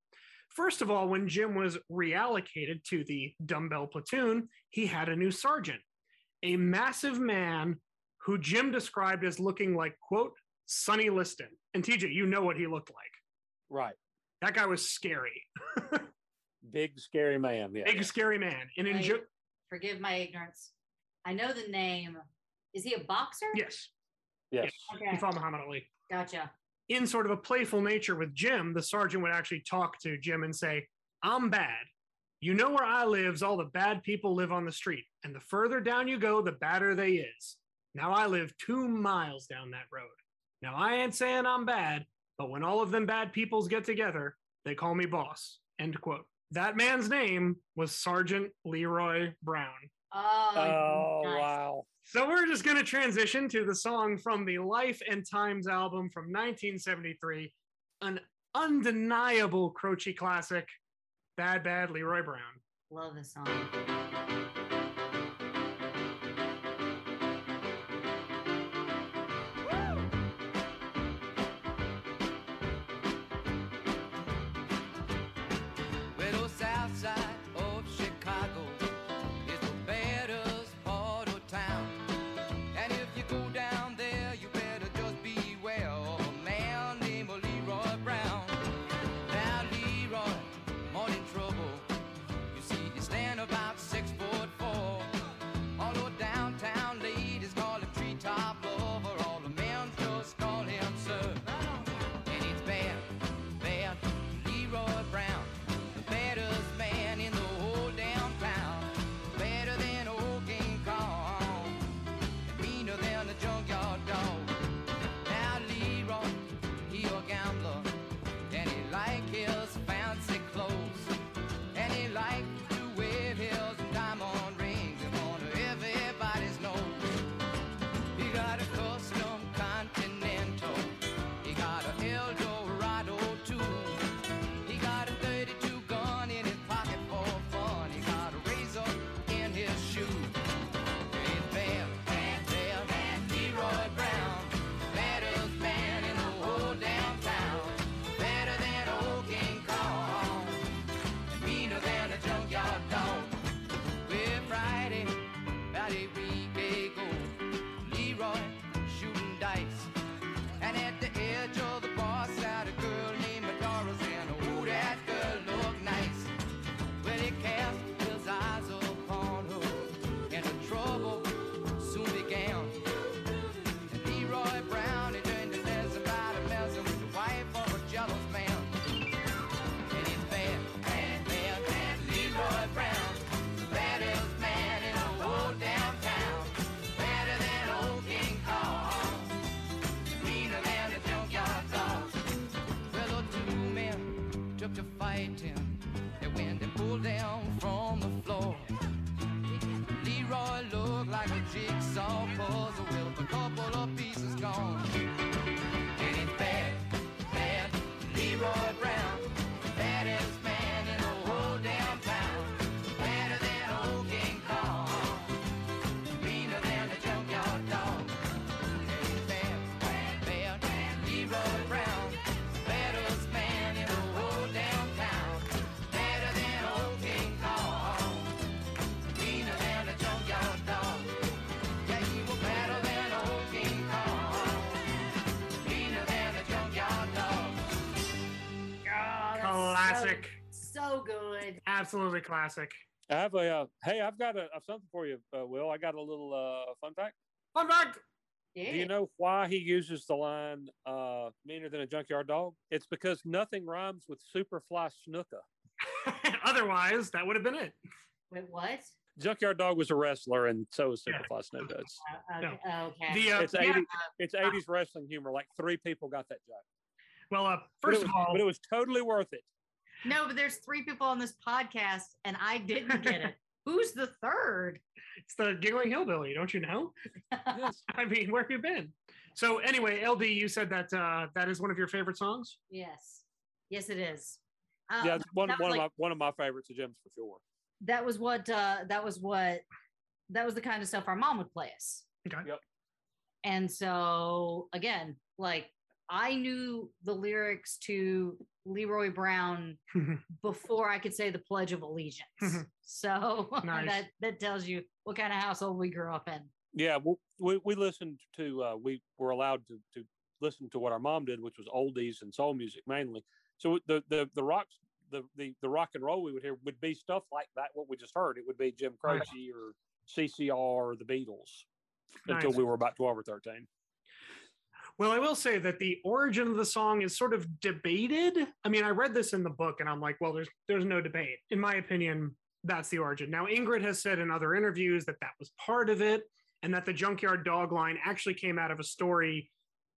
First of all, when Jim was reallocated to the dumbbell platoon, he had a new sergeant, a massive man who Jim described as looking like, quote, Sonny Liston. And TJ, you know what he looked like.
Right.
That guy was scary.
Big scary man. Yeah.
Big, scary man. And in
Right.
jo-
Forgive my ignorance. I know the name. Is he a boxer?
yes,
Yes.
he
Okay.
fought Muhammad Ali.
Gotcha.
in sort of a playful nature with Jim, the sergeant would actually talk to Jim and say, I'm bad. You know where I lives, all the bad people live on the street. And the further down you go, the badder they is. Now I live two miles down that road. Now I ain't saying I'm bad, but when all of them bad peoples get together, they call me boss. End quote. That man's name was Sergeant Leroy Brown.
Oh,
Oh
nice.
wow.
So we're just going to transition to the song from the Life and Times album from 1973, an undeniable Croce classic, Bad Bad Leroy Brown.
Love this song.
Fighting. They went and pulled down from the floor. Leroy looked like a jigsaw puzzle with a couple
Classic.
So, so good.
Absolutely classic.
I have a uh, hey, I've got a, a something for you, uh, Will. I got a little uh, fun fact.
Fun fact.
Yeah.
Do you know why he uses the line uh, "meaner than a junkyard dog"? It's because nothing rhymes with Superfly Snuka.
Otherwise, that would have been it.
Wait, what?
Junkyard Dog was a wrestler, and so was
Yeah.
Superfly Snuka. It's,
Uh,
No.
okay. okay.
The uh,
it's
yeah,
80, it's 80s wrestling humor. Like three people got that joke.
well, uh, first
was-
of all,
but it was totally worth it.
No, but there's three people on this podcast, and I didn't get it. Who's the third?
it's the giggling hillbilly. Don't you know?
Yes.
I mean, where have you been? So anyway, LD, you said that uh, that is one of your favorite songs.
yes, yes, it is. Uh,
yeah, it's one, one
like-
of my one of my favorites of Jim's for sure.
that was what uh, that was what that was the kind of stuff our mom would play us.
Okay.
Yep.
And so again, like I knew the lyrics to Leroy Brown before I could say the Pledge of Allegiance. so
Nice.
that that tells you what kind of household we grew up in.
Yeah, well, we we listened to uh, we were allowed to to listen to what our mom did, which was oldies and soul music mainly. So the the the rocks the the the rock and roll we would hear would be stuff like that. What we just heard, it would be Jim
Right.
Croce or CCR or the Beatles until we were about twelve or thirteen.
Well, I will say that the origin of the song is sort of debated. I mean, I read this in the book and I'm like, well, there's there's no debate. In my opinion, that's the origin. Now, Ingrid has said in other interviews that that was part of it and that the junkyard dog line actually came out of a story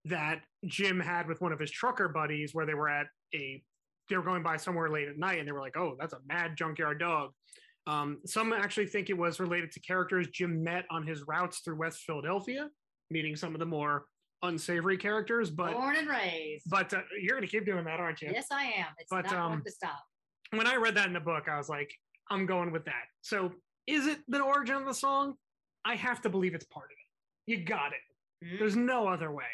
that Jim had with one of his trucker buddies where they were at a they were going by somewhere late at night and they were like, "Oh, that's a mad junkyard dog." Um, some actually think it was related to characters Jim met on his routes through West Philadelphia, meeting some of the more unsavory characters. But
Born and raised.
but uh, you're going to keep doing that, aren't you?
yes, I am. It's
But,
not
um,
to stop.
When I read that in the book, I was like, I'm going with that. So is it the origin of the song? I have to believe it's part of it. You got it.
Mhm.
There's no other way.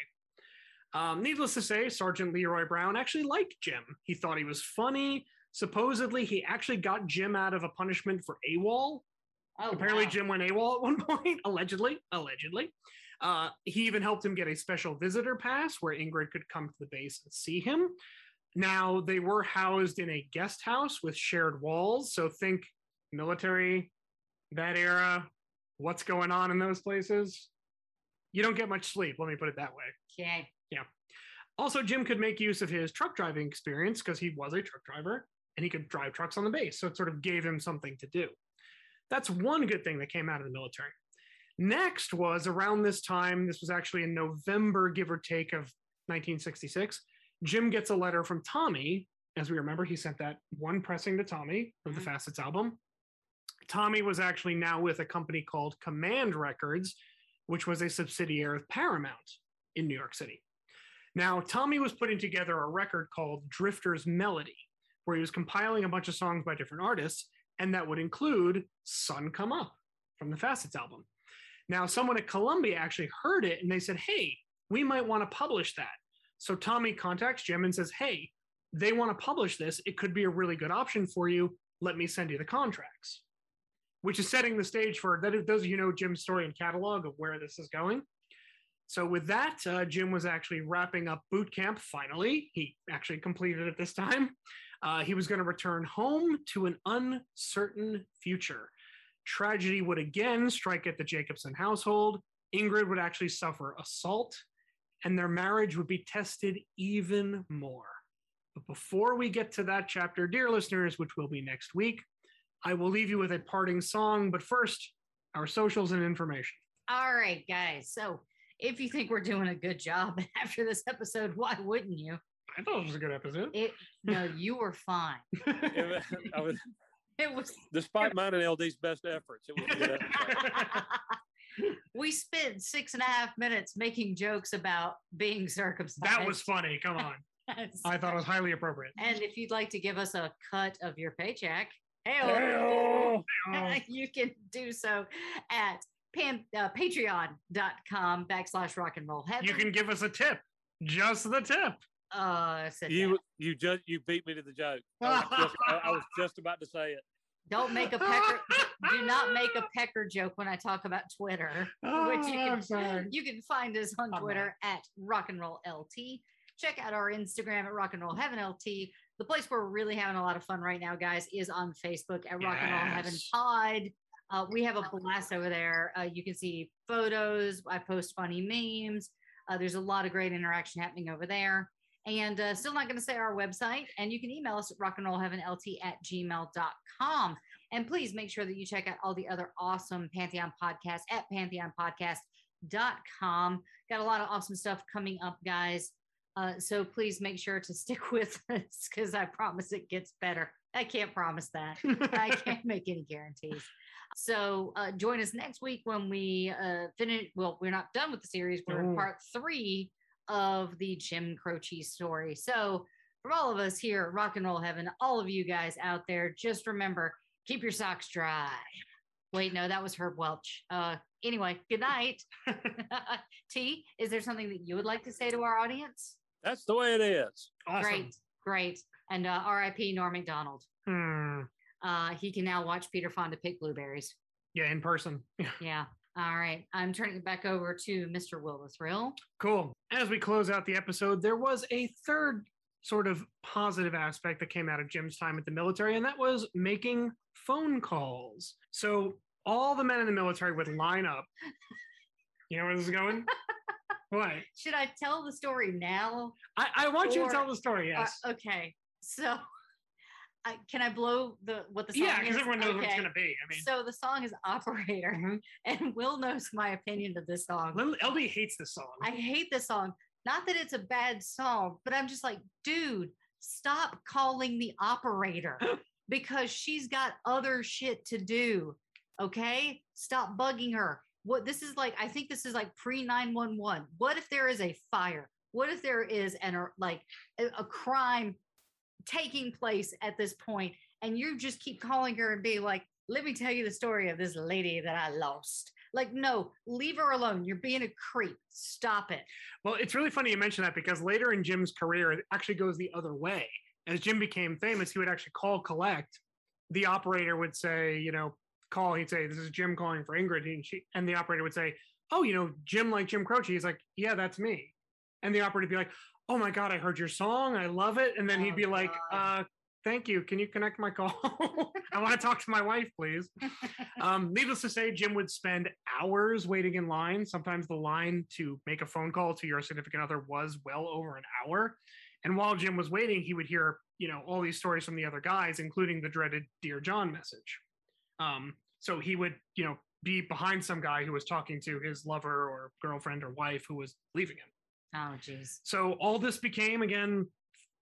Um, needless to say, Sergeant Leroy Brown actually liked Jim. He thought he was funny. Supposedly, he actually got Jim out of a punishment for AWOL.
Oh,
Apparently,
wow.
Jim went AWOL at one point, allegedly. Allegedly. Uh, he even helped him get a special visitor pass where Ingrid could come to the base and see him. Now, they were housed in a guest house with shared walls. So think military, that era, what's going on in those places. You don't get much sleep, let me put it that way.
Okay. Yeah.
Also, Jim could make use of his truck driving experience because he was a truck driver and he could drive trucks on the base. So it sort of gave him something to do. That's one good thing that came out of the military. Next was around this time, this was actually in November, give or take, of 1966. Jim gets a letter from Tommy. As we remember, he sent that one pressing to Tommy of the
Mhm.
Facets album. Tommy was actually now with a company called Command Records, which was a subsidiary of Paramount in New York City. Now, Tommy was putting together a record called Drifter's Melody, where he was compiling a bunch of songs by different artists, and that would include Sun Come Up from the Facets album. Now, someone at Columbia actually heard it and they said, Hey, we might want to publish that. So Tommy contacts Jim and says, Hey, they want to publish this. It could be a really good option for you. Let me send you the contracts, which is setting the stage for that. Those of you know Jim's story and catalog of where this is going. So with that, uh, Jim was actually wrapping up boot camp. Finally, he actually completed it this time. Uh, he was going to return home to an uncertain future. Tragedy would again strike at the Jacobson household. Ingrid would actually suffer assault, and their marriage would be tested even more. But before we get to that chapter, dear listeners, which will be next week, I will leave you with a parting song. But first, our socials and information.
All right, guys. So if you think we're doing a good job after this episode, why wouldn't you?
I thought it was a good episode.
It no, you were fine.
I was,
It was
despite mine and LD's best efforts, it was a good episode.
we spent six and a half minutes making jokes about being circumcised.
that was funny. Come on. I thought it was highly appropriate.
and if you'd like to give us a cut of your paycheck, hey,
Hey-o.
you can do so at pan, uh, patreon.com backslash rock and roll heaven.
You can give us a tip. Just the tip.
Uh, sit down.
You you just you beat me to the joke. I was just, I, I was just about to say it.
Don't make a pecker. do not make a pecker joke when I talk about Twitter, which you
Oh,
can
I'm sorry.
you can find us on
I'm
Twitter at Rock and Roll LT. Check out our Instagram at Rock and Roll Heaven LT. The place where we're really having a lot of fun right now, guys, is on Facebook at Rock and Roll Heaven
Yes.
Pod. Uh, we have a blast over there. Uh, you can see photos. I post funny memes. Uh, there's a lot of great interaction happening over there. And uh, still not going to say our website. And you can email us at rockandrollheavenlt at gmail.com. And please make sure that you check out all the other awesome Pantheon podcasts at pantheonpodcast.com. Got a lot of awesome stuff coming up, guys. Uh, so please make sure to stick with us because I promise it gets better. I can't promise that. I can't make any guarantees. So uh, join us next week when we uh, finish. Well, we're not done with the series. We're in part three of the Jim Croce story. So from all of us here at Rock and Roll Heaven, all of you guys out there, just remember keep your socks dry. Wait, no, that was Herb Welch. Uh, anyway, good night. T, is there something that you would like to say to our audience?
That's the way it is.
Awesome.
Great, great. And uh, RIP Norm Macdonald.
Hmm.
Uh, he can now watch Peter Fonda pick blueberries.
Yeah, in person.
Yeah. All right. I'm turning it back over to Mr. Will the Thrill.
Cool. As we close out the episode, there was a third sort of positive aspect that came out of Jim's time at the military, and that was making phone calls. So all the men in the military would line up. You know where this is going? what?
Should I tell the story now?
I, I want you to tell the story,
Uh,
yes.
okay. So, I, can I blow the what the song
yeah, because
is?
everyone knows what it's going to be. I mean,
so the song is Operator,
Mhm.
and Will knows my opinion of this song.
LD hates this song.
I hate this song. Not that it's a bad song, but I'm just like, dude, stop calling the operator because she's got other shit to do. Okay? Stop bugging her. What this is like, I think this is like pre 911. What if there is a fire? What if there is an or like a, a crime taking place at this point and you just keep calling her and be like, let me tell you the story of this lady that I lost. Like, no, leave her alone. You're being a creep. Stop it.
Well, it's really funny you mention that because later in Jim's career, it actually goes the other way. As Jim became famous, he would actually call collect. The operator would say, you know, call. He'd say, "This is Jim calling for Ingrid," and she and the operator would say, "Oh, you know, Jim like Jim Croce." He's like, "Yeah, that's me." And the operator would be like, "Oh my god, I heard your song. I love it." And then he'd
Oh,
be like, "Uh, thank you. Can you connect my call? I want to talk to my wife, please." um, needless to say, Jim would spend hours waiting in line. Sometimes the line to make a phone call to your significant other was well over an hour. And while Jim was waiting, he would hear, you know, all these stories from the other guys, including the dreaded "Dear John" message. Um, so he would, you know, be behind some guy who was talking to his lover or girlfriend or wife who was leaving him.
Oh, jeez.
So all this became again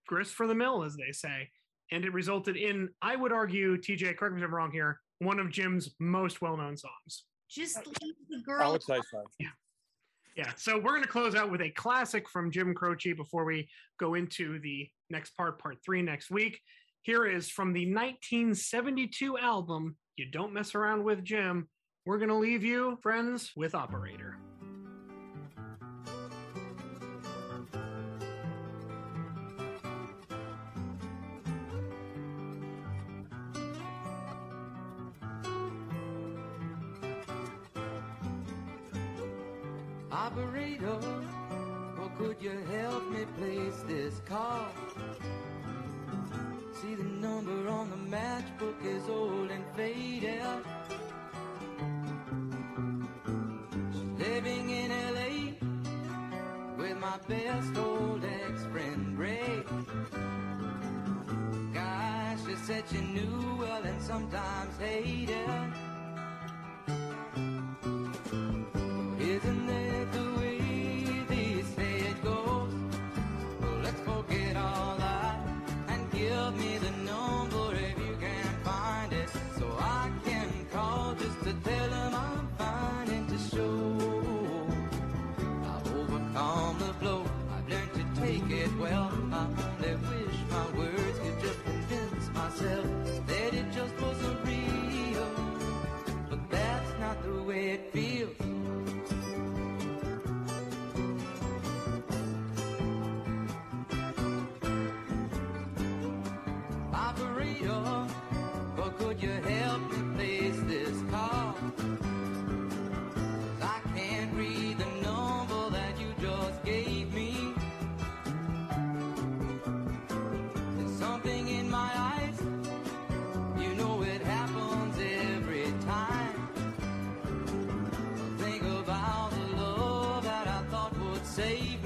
grist for the mill, as they say, and it resulted in, I would argue, TJ, correct me if I'm wrong here, one of Jim's most well-known songs.
Just leave the
I
girl.
would say so.
Yeah, so we're going to close out with a classic from Jim Croce before we go into the next part, part three next week. Here is from the 1972 album, You Don't Mess Around with Jim. We're going to leave you, friends, with Operator.
Operator, call? See the number on the matchbook is old and faded. She's living in LA with my best old ex-friend Ray. Gosh, she said she knew well and sometimes hated. Would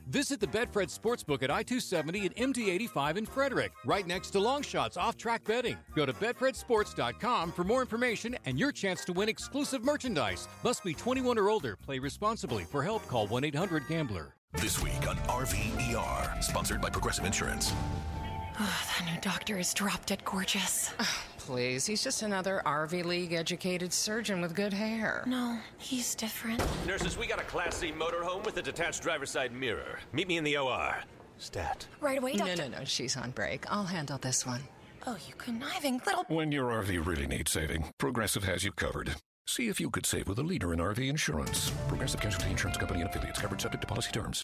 Visit the Betfred Sportsbook at I 270 and MD 85 in Frederick, right next to Longshots off track betting. Go to BetfredSports.com for more information and your chance to win exclusive merchandise. Must be 21 or older. Play responsibly. For help, call 1 800 Gambler.
This week on RVER, sponsored by Progressive Insurance.
Oh, that new doctor is drop dead gorgeous.
Please, he's just another RV League educated surgeon with good hair.
No, he's different.
Nurses, we got a Class C motorhome with a detached driver's side mirror. Meet me in the OR. Stat.
Right away,
No,
doctor.
no, no, she's on break. I'll handle this one.
Oh, you conniving little.
When your RV really needs saving, Progressive has you covered. See if you could save with a leader in RV insurance. Progressive Casualty Insurance Company and affiliates covered subject to policy terms.